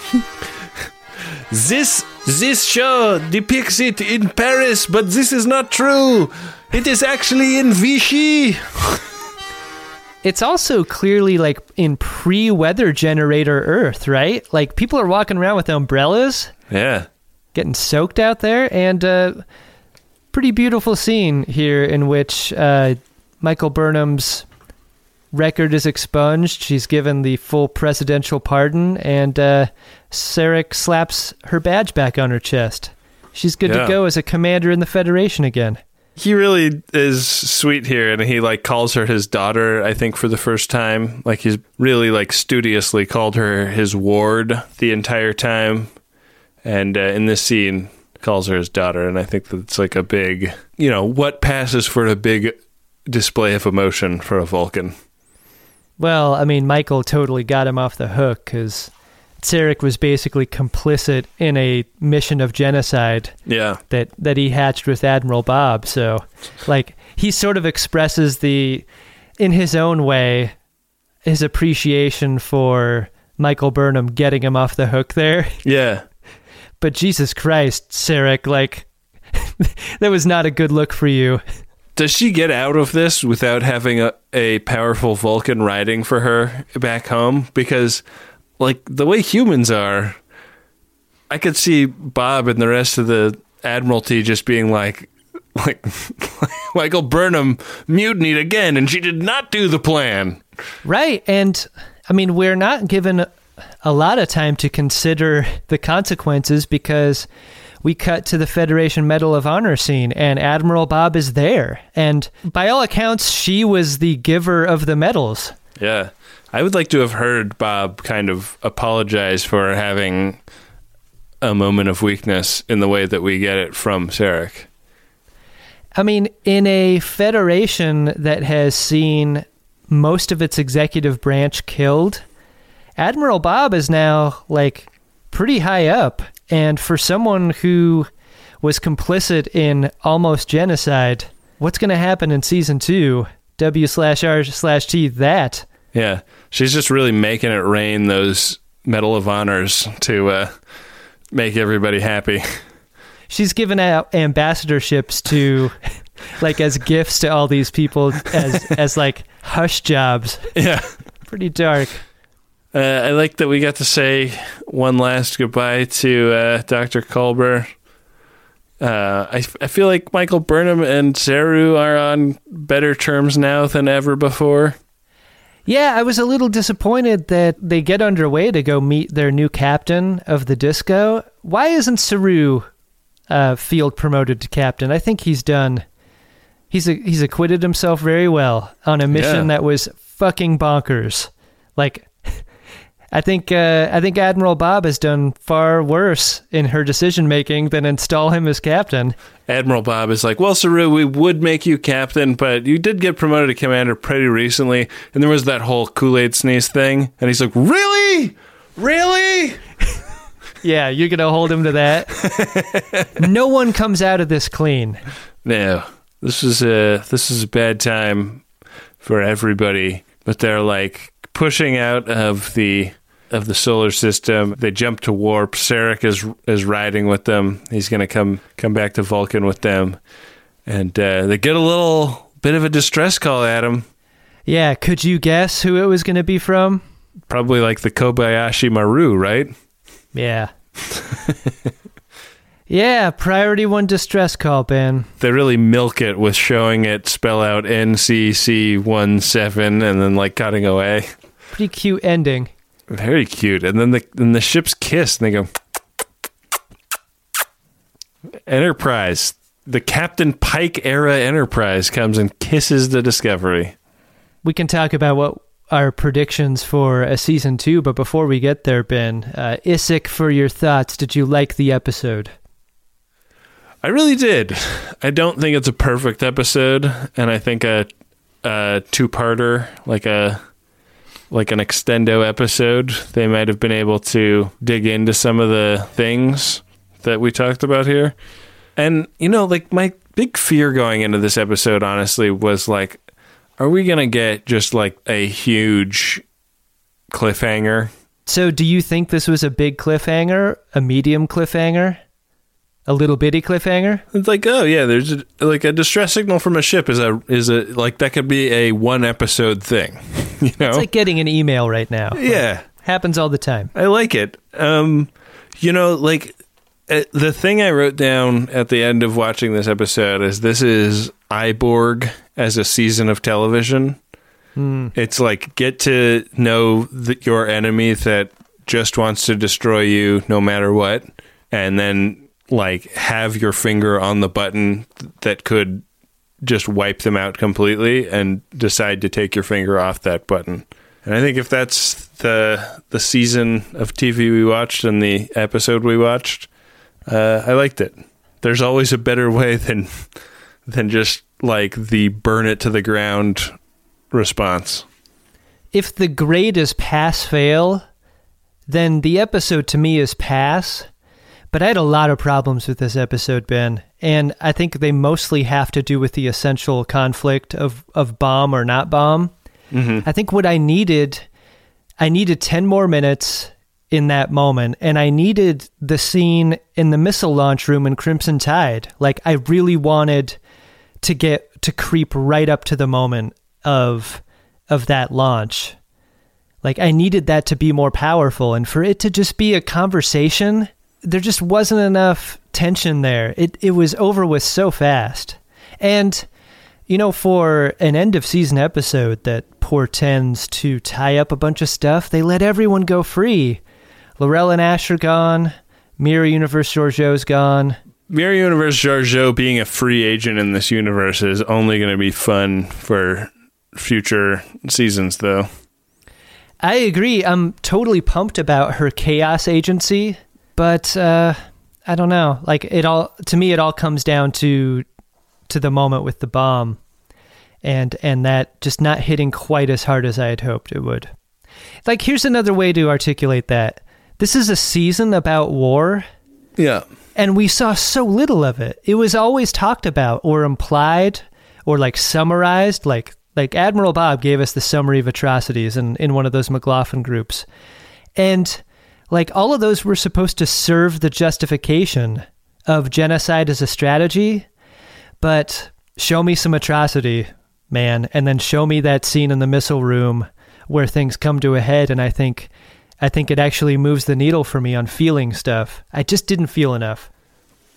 This this show depicts it in Paris, but this is not true. It is actually in Vichy. It's also clearly like in pre-weather generator Earth, right? Like people are walking around with umbrellas, Yeah. getting soaked out there, and uh, pretty beautiful scene here in which uh, Michael Burnham's record is expunged. She's given the full presidential pardon, and uh, Sarek slaps her badge back on her chest. She's good Yeah. to go as a commander in the Federation again. He really is sweet here, and he like calls her his daughter. I think for the first time, like he's really like studiously called her his ward the entire time, and uh, in this scene calls her his daughter. And I think that's like a big, you know, what passes for a big display of emotion for a Vulcan. Well, I mean, Michael totally got him off the hook because Sarek was basically complicit in a mission of genocide Yeah, that, that he hatched with Admiral Bob. So, like, he sort of expresses the, in his own way, his appreciation for Michael Burnham getting him off the hook there. yeah. But Jesus Christ, Sarek, like, that was not a good look for you. Does she get out of this without having a, a powerful Vulcan riding for her back home? Because, like, the way humans are, I could see Bob and the rest of the Admiralty just being like, like Michael Burnham mutinied again, and she did not do the plan. Right. And I mean, we're not given a lot of time to consider the consequences because we cut to the Federation Medal of Honor scene and Admiral Bob is there. And by all accounts, she was the giver of the medals. Yeah. I would like to have heard Bob kind of apologize for having a moment of weakness in the way that we get it from Sarek. I mean, in a federation that has seen most of its executive branch killed, Admiral Bob is now like pretty high up. And for someone who was complicit in almost genocide, what's going to happen in season two? W slash R slash T that. Yeah. She's just really making it rain those Medal of Honors to uh, make everybody happy. She's given out ambassadorships to, like, as gifts to all these people as as like hush jobs. Yeah. Pretty dark. Uh, I like that we got to say one last goodbye to uh, Dr. Culber. Uh, I, I feel like Michael Burnham and Saru are on better terms now than ever before. Yeah, I was a little disappointed that they get underway to go meet their new captain of the disco. Why isn't Saru uh, field promoted to captain? I think he's done. He's a, he's acquitted himself very well on a mission Yeah. that was fucking bonkers. Like, I think uh, I think Admiral Bob has done far worse in her decision making than install him as captain. Admiral Bob is like, Well, Saru, we would make you captain, but you did get promoted to commander pretty recently. And there was that whole Kool Aid sneeze thing. And he's like, Really? Really? Yeah, you're gonna hold him to that. no one comes out of this clean. No, this is a this is a bad time for everybody. But they're like pushing out of the of the solar system. They jump to warp. Sarek is is riding with them. He's gonna come come back to Vulcan with them, and uh, they get a little bit of a distress call at him. Yeah, could you guess who it was gonna be from? Probably like the Kobayashi Maru, right? Yeah. yeah, priority one distress call, Ben. They really milk it with showing it spell out NCC17 and then like cutting away. Pretty cute ending. Very cute. And then the then the ships kiss and they go Enterprise. The Captain Pike era Enterprise comes and kisses the Discovery. We can talk about what our predictions for a season two, but before we get there, Ben, uh, Isik, for your thoughts, did you like the episode? I really did. I don't think it's a perfect episode, and I think a, a two-parter, like a like an extendo episode, they might have been able to dig into some of the things that we talked about here. And you know, like my big fear going into this episode, honestly, was like, are we gonna get just like a huge cliffhanger? So, do you think this was a big cliffhanger, a medium cliffhanger, a little bitty cliffhanger? It's like, oh yeah, there's a, like a distress signal from a ship is a is a like that could be a one episode thing, you know? It's like getting an email right now. yeah, Happens all the time. I like it. Um, you know, like uh, the thing I wrote down at the end of watching this episode is this is I, Borg as a season of television. It's like get to know the, your enemy that just wants to destroy you no matter what, and then like have your finger on the button that could just wipe them out completely and decide to take your finger off that button. And I think if that's the the season of TV we watched and the episode we watched, uh, I liked it. There's always a better way than than just like the burn it to the ground response. If the grade is pass fail, then the episode to me is pass. But I had a lot of problems with this episode, Ben, and I think they mostly have to do with the essential conflict of, of bomb or not bomb. Mm-hmm. I think what I needed, I needed 10 more minutes in that moment, and I needed the scene in the missile launch room in Crimson Tide. Like, I really wanted to get to creep right up to the moment of of that launch. Like I needed that to be more powerful and for it to just be a conversation there just wasn't enough tension there. It it was over with so fast. And you know, for an end of season episode that portends to tie up a bunch of stuff, they let everyone go free. L'Rell and Ash are gone. Mirror Universe Georgiou's gone. Mirror Universe Georgiou being a free agent in this universe is only going to be fun for future seasons, though. I agree. I'm totally pumped about her chaos agency, but uh, I don't know. Like it all to me, it all comes down to to the moment with the bomb, and and that just not hitting quite as hard as I had hoped it would. Like here's another way to articulate that. This is a season about war. Yeah. And we saw so little of it. It was always talked about or implied or like summarized like like Admiral Bob gave us the summary of atrocities in, in one of those McLaughlin groups. And like all of those were supposed to serve the justification of genocide as a strategy, but show me some atrocity, man, and then show me that scene in the missile room where things come to a head and I think I think it actually moves the needle for me on feeling stuff. I just didn't feel enough.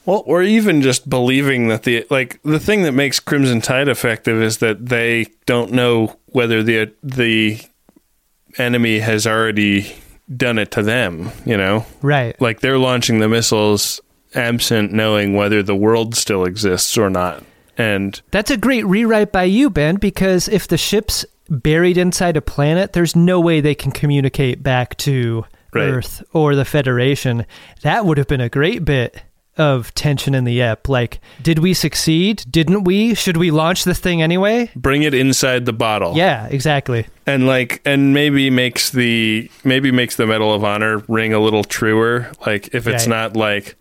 Well, or even just believing that the like the thing that makes Crimson Tide effective is that they don't know whether the the enemy has already done it to them, you know. Right. Like they're launching the missiles absent knowing whether the world still exists or not. And That's a great rewrite by you, Ben, because if the ship's buried inside a planet, there's no way they can communicate back to Right. Earth or the Federation. That would have been a great bit of tension in the ep. Like, did we succeed? Didn't we? Should we launch the thing anyway? bring it inside the bottle. Yeah, exactly. and like and maybe makes the maybe makes the medal of honor ring a little truer like if it's Right. not like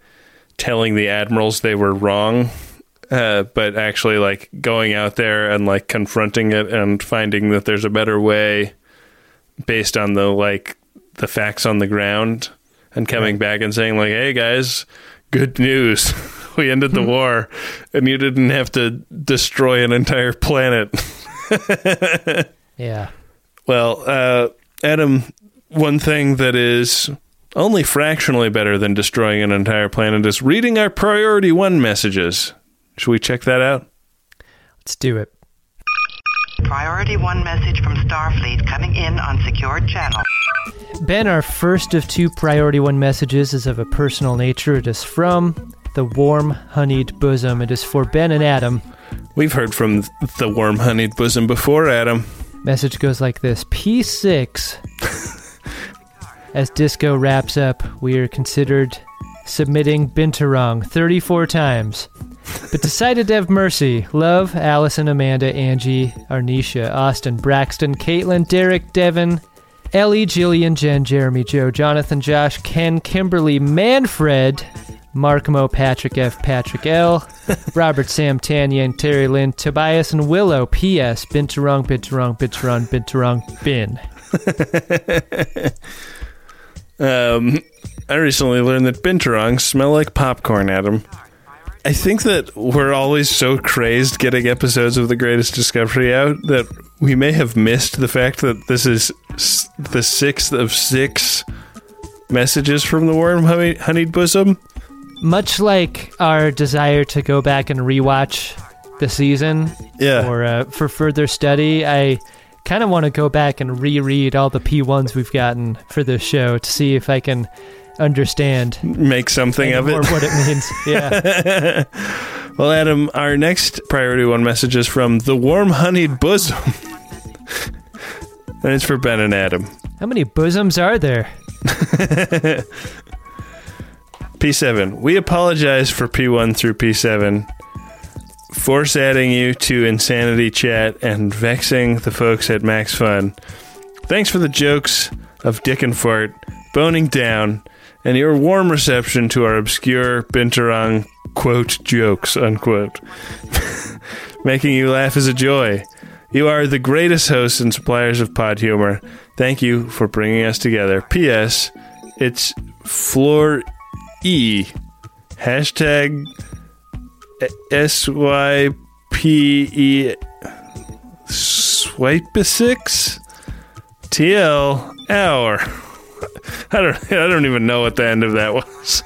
telling the admirals they were wrong uh, but actually like going out there and like confronting it and finding that there's a better way based on the like the facts on the ground and coming back and saying like hey guys good news we ended the war and you didn't have to destroy an entire planet Yeah. Well, uh, Adam, one thing that is only fractionally better than destroying an entire planet is reading our priority one messages. Should we check that out? Let's do it. Priority one message from Starfleet coming in on secured channel. Ben, our first of two priority one messages is of a personal nature. It is from the warm, honeyed bosom. It is for Ben and Adam. We've heard from the warm honeyed bosom before, Adam. Message goes like this P6. As disco wraps up, we are considered submitting Binturong 34 times, but decided to have mercy. Love, Allison, Amanda, Angie, Arnisha, Austin, Braxton, Caitlin, Derek, Devin, Ellie, Jillian, Jen, Jeremy, Joe, Jonathan, Josh, Ken, Kimberly, Manfred, Mark Mo, Patrick F, Patrick L, Robert, Sam, Tanya, and Terry Lynn, Tobias, and Willow. P.S. Binturong, Binturong, Binturong, Binturong, Bin. Um, I recently learned that binturongs smell like popcorn, Adam. I think that we're always so crazed getting episodes of The Greatest Discovery out that we may have missed the fact that this is the sixth of six messages from the warm honey- honeyed bosom. Much like our desire to go back and rewatch the season Yeah. or uh, for further study, I kind of want to go back and reread all the P1s we've gotten for this show to see if I can understand Make something of it. what it means. Yeah. Well, Adam, our next priority one message is from the warm honeyed bosom. and it's for Ben and Adam. How many bosoms are there? P7. We apologize for P1 through P7. Force adding you to Insanity Chat and vexing the folks at Max Fun. Thanks for the jokes of Dick and Fart, boning down, and your warm reception to our obscure Binturong quote jokes, unquote. Making you laugh is a joy. You are the greatest hosts and suppliers of pod humor. Thank you for bringing us together. P.S. It's Floor E. Hashtag S Y P E Swipe a six TL hour. I don't. I don't even know what the end of that was.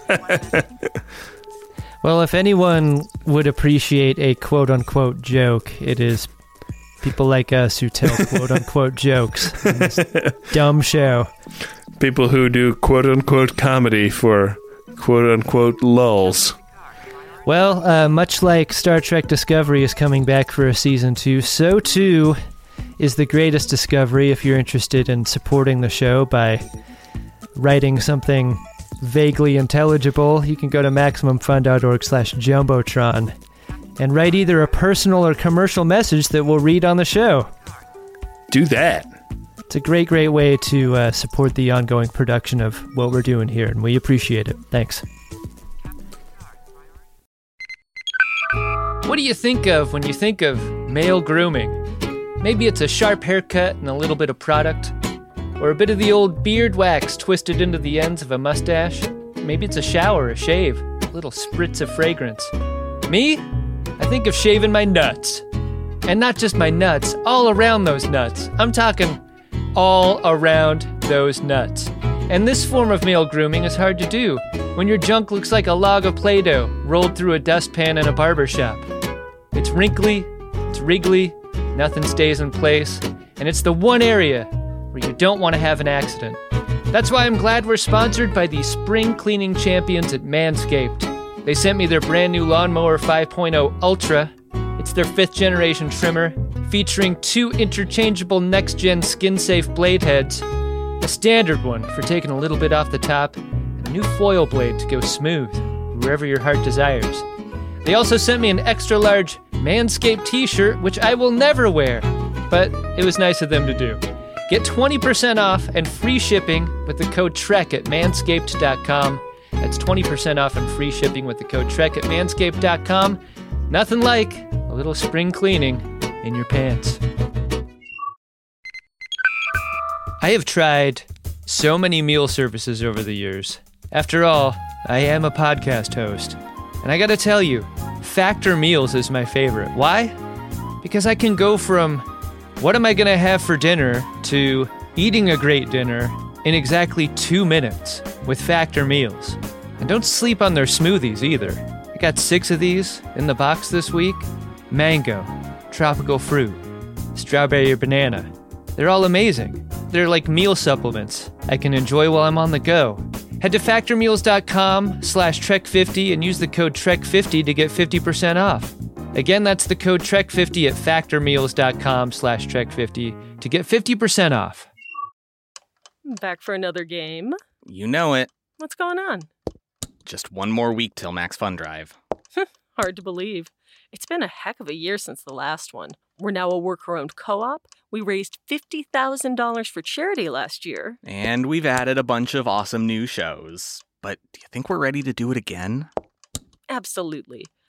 Well, if anyone would appreciate a quote unquote joke, it is people like us who tell quote unquote jokes. in this dumb show. People who do quote unquote comedy for quote unquote lulls. Well, uh, much like Star Trek Discovery is coming back for a season two, so too is the greatest discovery if you're interested in supporting the show by writing something vaguely intelligible, you can go to MaximumFun.org slash Jumbotron and write either a personal or commercial message that we'll read on the show. Do that. It's a great, great way to uh, support the ongoing production of what we're doing here, and we appreciate it. Thanks. What do you think of when you think of male grooming? Maybe it's a sharp haircut and a little bit of product, or a bit of the old beard wax twisted into the ends of a mustache. Maybe it's a shower, a shave, a little spritz of fragrance. Me? I think of shaving my nuts. And not just my nuts, all around those nuts. I'm talking all around those nuts. And this form of male grooming is hard to do when your junk looks like a log of Play Doh rolled through a dustpan in a barber shop. It's wrinkly, it's wriggly, nothing stays in place, and it's the one area where you don't want to have an accident. That's why I'm glad we're sponsored by the spring cleaning champions at Manscaped. They sent me their brand new Lawnmower 5.0 Ultra. It's their fifth generation trimmer, featuring two interchangeable next gen skin safe blade heads, a standard one for taking a little bit off the top, and a new foil blade to go smooth wherever your heart desires. They also sent me an extra large Manscaped t shirt, which I will never wear, but it was nice of them to do. Get 20% off and free shipping with the code TREK at manscaped.com. That's 20% off and free shipping with the code TREK at manscaped.com. Nothing like a little spring cleaning in your pants. I have tried so many meal services over the years. After all, I am a podcast host. And I gotta tell you, Factor Meals is my favorite. Why? Because I can go from what am I gonna have for dinner to eating a great dinner in exactly two minutes with Factor Meals. And don't sleep on their smoothies either. I got six of these in the box this week mango, tropical fruit, strawberry or banana. They're all amazing. They're like meal supplements I can enjoy while I'm on the go. Head to factormeals.com slash trek50 and use the code trek50 to get 50% off. Again, that's the code trek50 at factormeals.com slash trek50 to get 50% off. Back for another game. You know it. What's going on? Just one more week till Max Fun Drive. Hard to believe. It's been a heck of a year since the last one. We're now a worker owned co op. We raised $50,000 for charity last year. And we've added a bunch of awesome new shows. But do you think we're ready to do it again? Absolutely.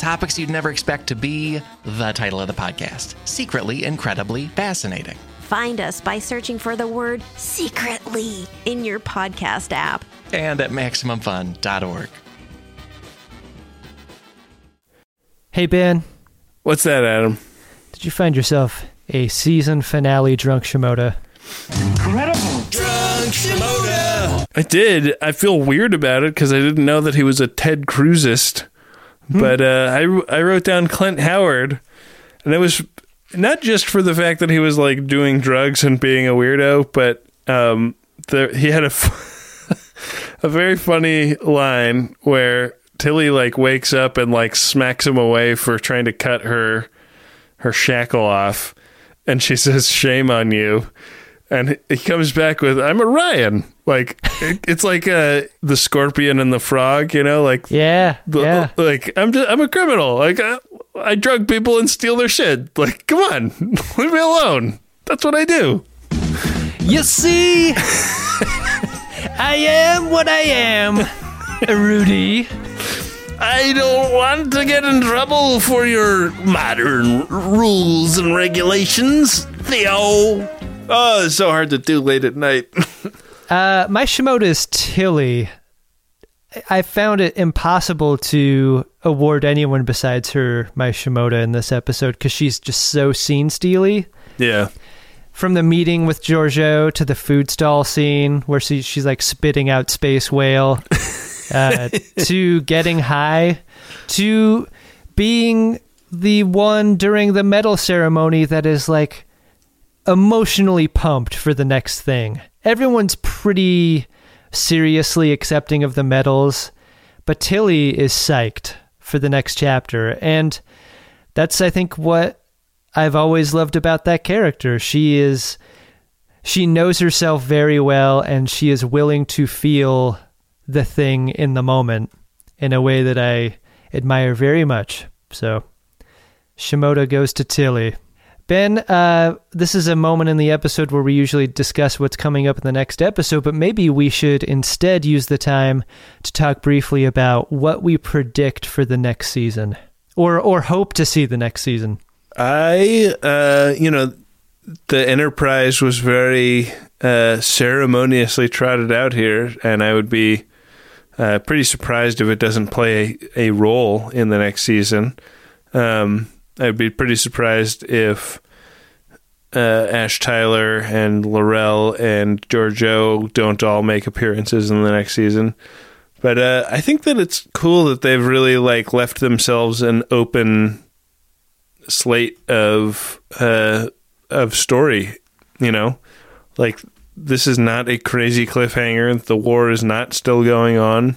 Topics you'd never expect to be the title of the podcast Secretly Incredibly Fascinating. Find us by searching for the word secretly in your podcast app and at MaximumFun.org. Hey, Ben. What's that, Adam? Did you find yourself a season finale drunk Shimoda? Incredible! Drunk Shimoda! I did. I feel weird about it because I didn't know that he was a Ted Cruzist. But uh, I, I wrote down Clint Howard, and it was not just for the fact that he was like doing drugs and being a weirdo, but um, the, he had a, f- a very funny line where Tilly like wakes up and like smacks him away for trying to cut her her shackle off, and she says, "Shame on you." And he comes back with, "I'm Orion." Like it, it's like uh, the scorpion and the frog, you know, like yeah, the, yeah. like I'm just I'm a criminal. Like I, I drug people and steal their shit. Like come on, leave me alone. That's what I do. You see, I am what I am, Rudy. I don't want to get in trouble for your modern rules and regulations, Theo. Oh, it's so hard to do late at night. uh, my Shimoda is Tilly. I found it impossible to award anyone besides her my Shimoda in this episode because she's just so scene steely. Yeah. From the meeting with Georgiou to the food stall scene where she, she's like spitting out space whale, uh, to getting high, to being the one during the medal ceremony that is like emotionally pumped for the next thing. Everyone's pretty seriously accepting of the medals, but Tilly is psyched for the next chapter. And that's, I think, what I've always loved about that character. She is. She knows herself very well and she is willing to feel the thing in the moment in a way that I admire very much. So, Shimoda goes to Tilly. Ben, uh, this is a moment in the episode where we usually discuss what's coming up in the next episode, but maybe we should instead use the time to talk briefly about what we predict for the next season, or or hope to see the next season. I, uh, you know, the Enterprise was very uh, ceremoniously trotted out here, and I would be uh, pretty surprised if it doesn't play a, a role in the next season. Um, I'd be pretty surprised if uh, Ash Tyler and L'Rell and Georgiou don't all make appearances in the next season. But uh, I think that it's cool that they've really like left themselves an open slate of uh, of story. You know, like this is not a crazy cliffhanger. The war is not still going on.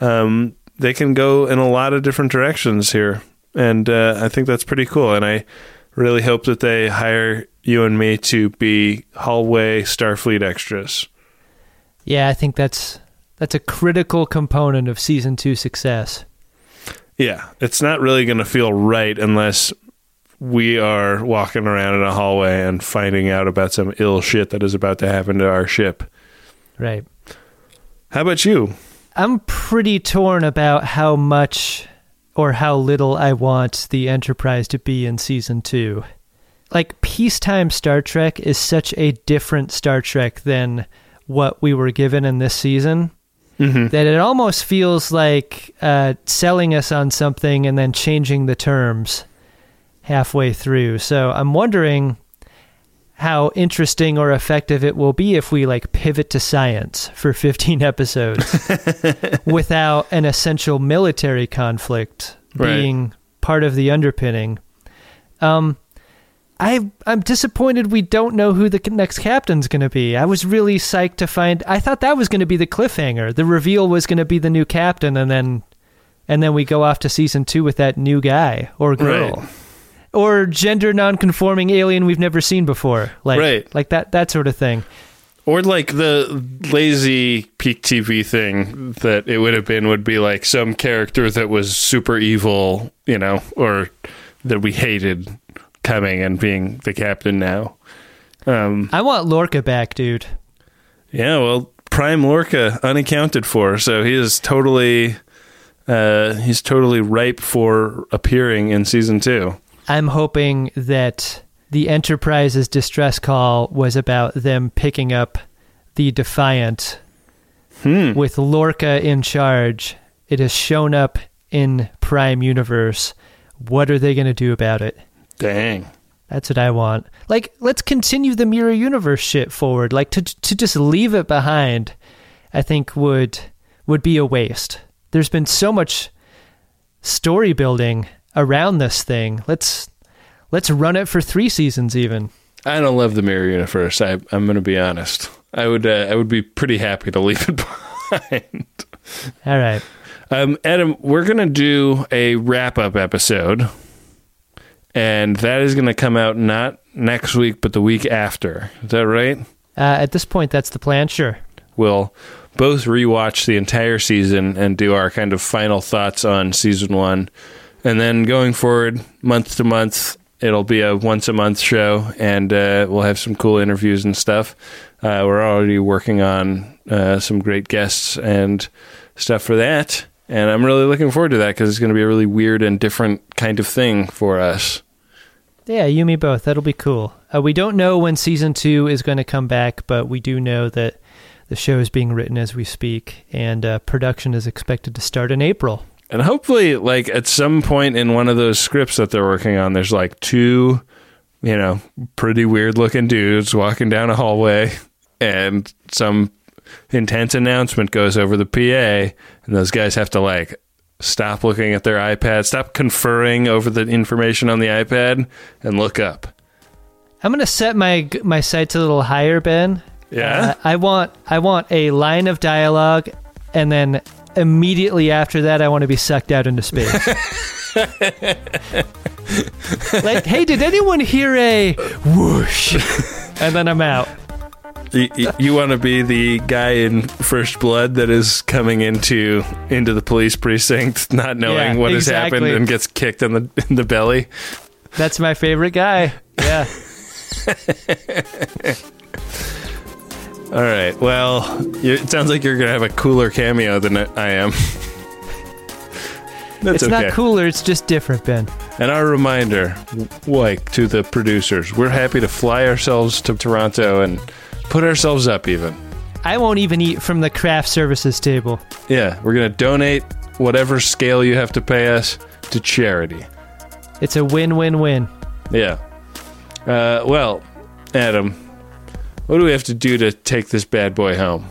Um, they can go in a lot of different directions here, and uh, I think that's pretty cool. And I really hope that they hire you and me to be hallway Starfleet extras. Yeah, I think that's that's a critical component of season two success. Yeah, it's not really going to feel right unless we are walking around in a hallway and finding out about some ill shit that is about to happen to our ship. Right. How about you? I'm pretty torn about how much or how little I want the Enterprise to be in season two. Like, peacetime Star Trek is such a different Star Trek than what we were given in this season. Mm-hmm. That it almost feels like uh, selling us on something and then changing the terms halfway through. So I'm wondering how interesting or effective it will be if we like pivot to science for 15 episodes without an essential military conflict being part of the underpinning. Um I I'm disappointed we don't know who the next captain's going to be. I was really psyched to find I thought that was going to be the cliffhanger. The reveal was going to be the new captain and then and then we go off to season 2 with that new guy or girl. Right. Or gender non-conforming alien we've never seen before. Like Right. like that that sort of thing. Or like the lazy peak TV thing that it would have been would be like some character that was super evil, you know, or that we hated coming and being the captain now. Um, I want Lorca back, dude. yeah, well, Prime Lorca unaccounted for, so he is totally, uh, he's totally ripe for appearing in season two. I'm hoping that the Enterprise's distress call was about them picking up the Defiant Hmm. with Lorca in charge. It has shown up in Prime Universe. What are they going to do about it? Dang. That's what I want. Like, let's continue the Mirror Universe shit forward. Like to to just leave it behind, I think would would be a waste. There's been so much story building around this thing. Let's let's run it for three seasons even. I don't love the Mirror Universe. I, I'm going to be honest. I would, uh, I would be pretty happy to leave it behind. All right. Um, Adam, we're going to do a wrap up episode, and that is going to come out not next week, but the week after. Is that right? Uh, at this point, that's the plan. Sure. We'll both rewatch the entire season and do our kind of final thoughts on season one. And then going forward, month to month, it'll be a once a month show, and uh, we'll have some cool interviews and stuff. Uh, we're already working on uh, some great guests and stuff for that. And I'm really looking forward to that because it's going to be a really weird and different kind of thing for us. Yeah, you me both. That'll be cool. Uh, we don't know when season two is going to come back, but we do know that the show is being written as we speak, and uh, production is expected to start in April. And hopefully, like at some point in one of those scripts that they're working on, there's like two, you know, pretty weird looking dudes walking down a hallway, and some intense announcement goes over the PA, and those guys have to like stop looking at their iPad, stop conferring over the information on the iPad, and look up. I'm gonna set my my sights a little higher, Ben. Yeah. Uh, I want I want a line of dialogue, and then immediately after that, I want to be sucked out into space. like, hey, did anyone hear a whoosh? and then I'm out. You, you, you want to be the guy in First Blood that is coming into into the police precinct, not knowing Yeah, what has happened, and gets kicked in the in the belly. That's my favorite guy. Yeah. All right. Well, it sounds like you're gonna have a cooler cameo than I am. That's it's okay. not cooler. It's just different, Ben. And our reminder, like to the producers, we're happy to fly ourselves to Toronto and put ourselves up. Even I won't even eat from the craft services table. yeah, we're gonna donate whatever scale you have to pay us to charity. It's a win-win-win. Yeah. Uh, well, Adam, what do we have to do to take this bad boy home?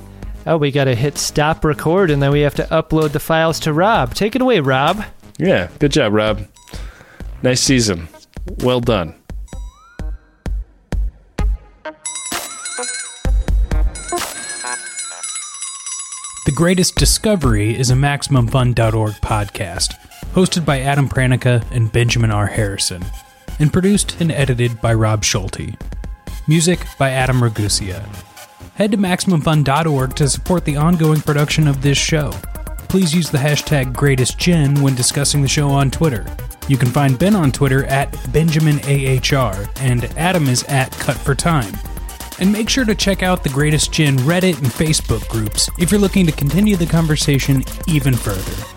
Oh, we got to hit stop record, and then we have to upload the files to Rob. Take it away, Rob. Yeah, good job, Rob. Nice season. Well done. The Greatest Discovery is a MaximumFun.org podcast, hosted by Adam Pranica and Benjamin Ahr Harrison, and produced and edited by Rob Schulte. Music by Adam Ragusea. Head to MaximumFun.org to support the ongoing production of this show. Please use the hashtag GreatestGen when discussing the show on Twitter. You can find Ben on Twitter at BenjaminAHR, and Adam is at Cut for Time. And make sure to check out the Greatest Gen Reddit and Facebook groups if you're looking to continue the conversation even further.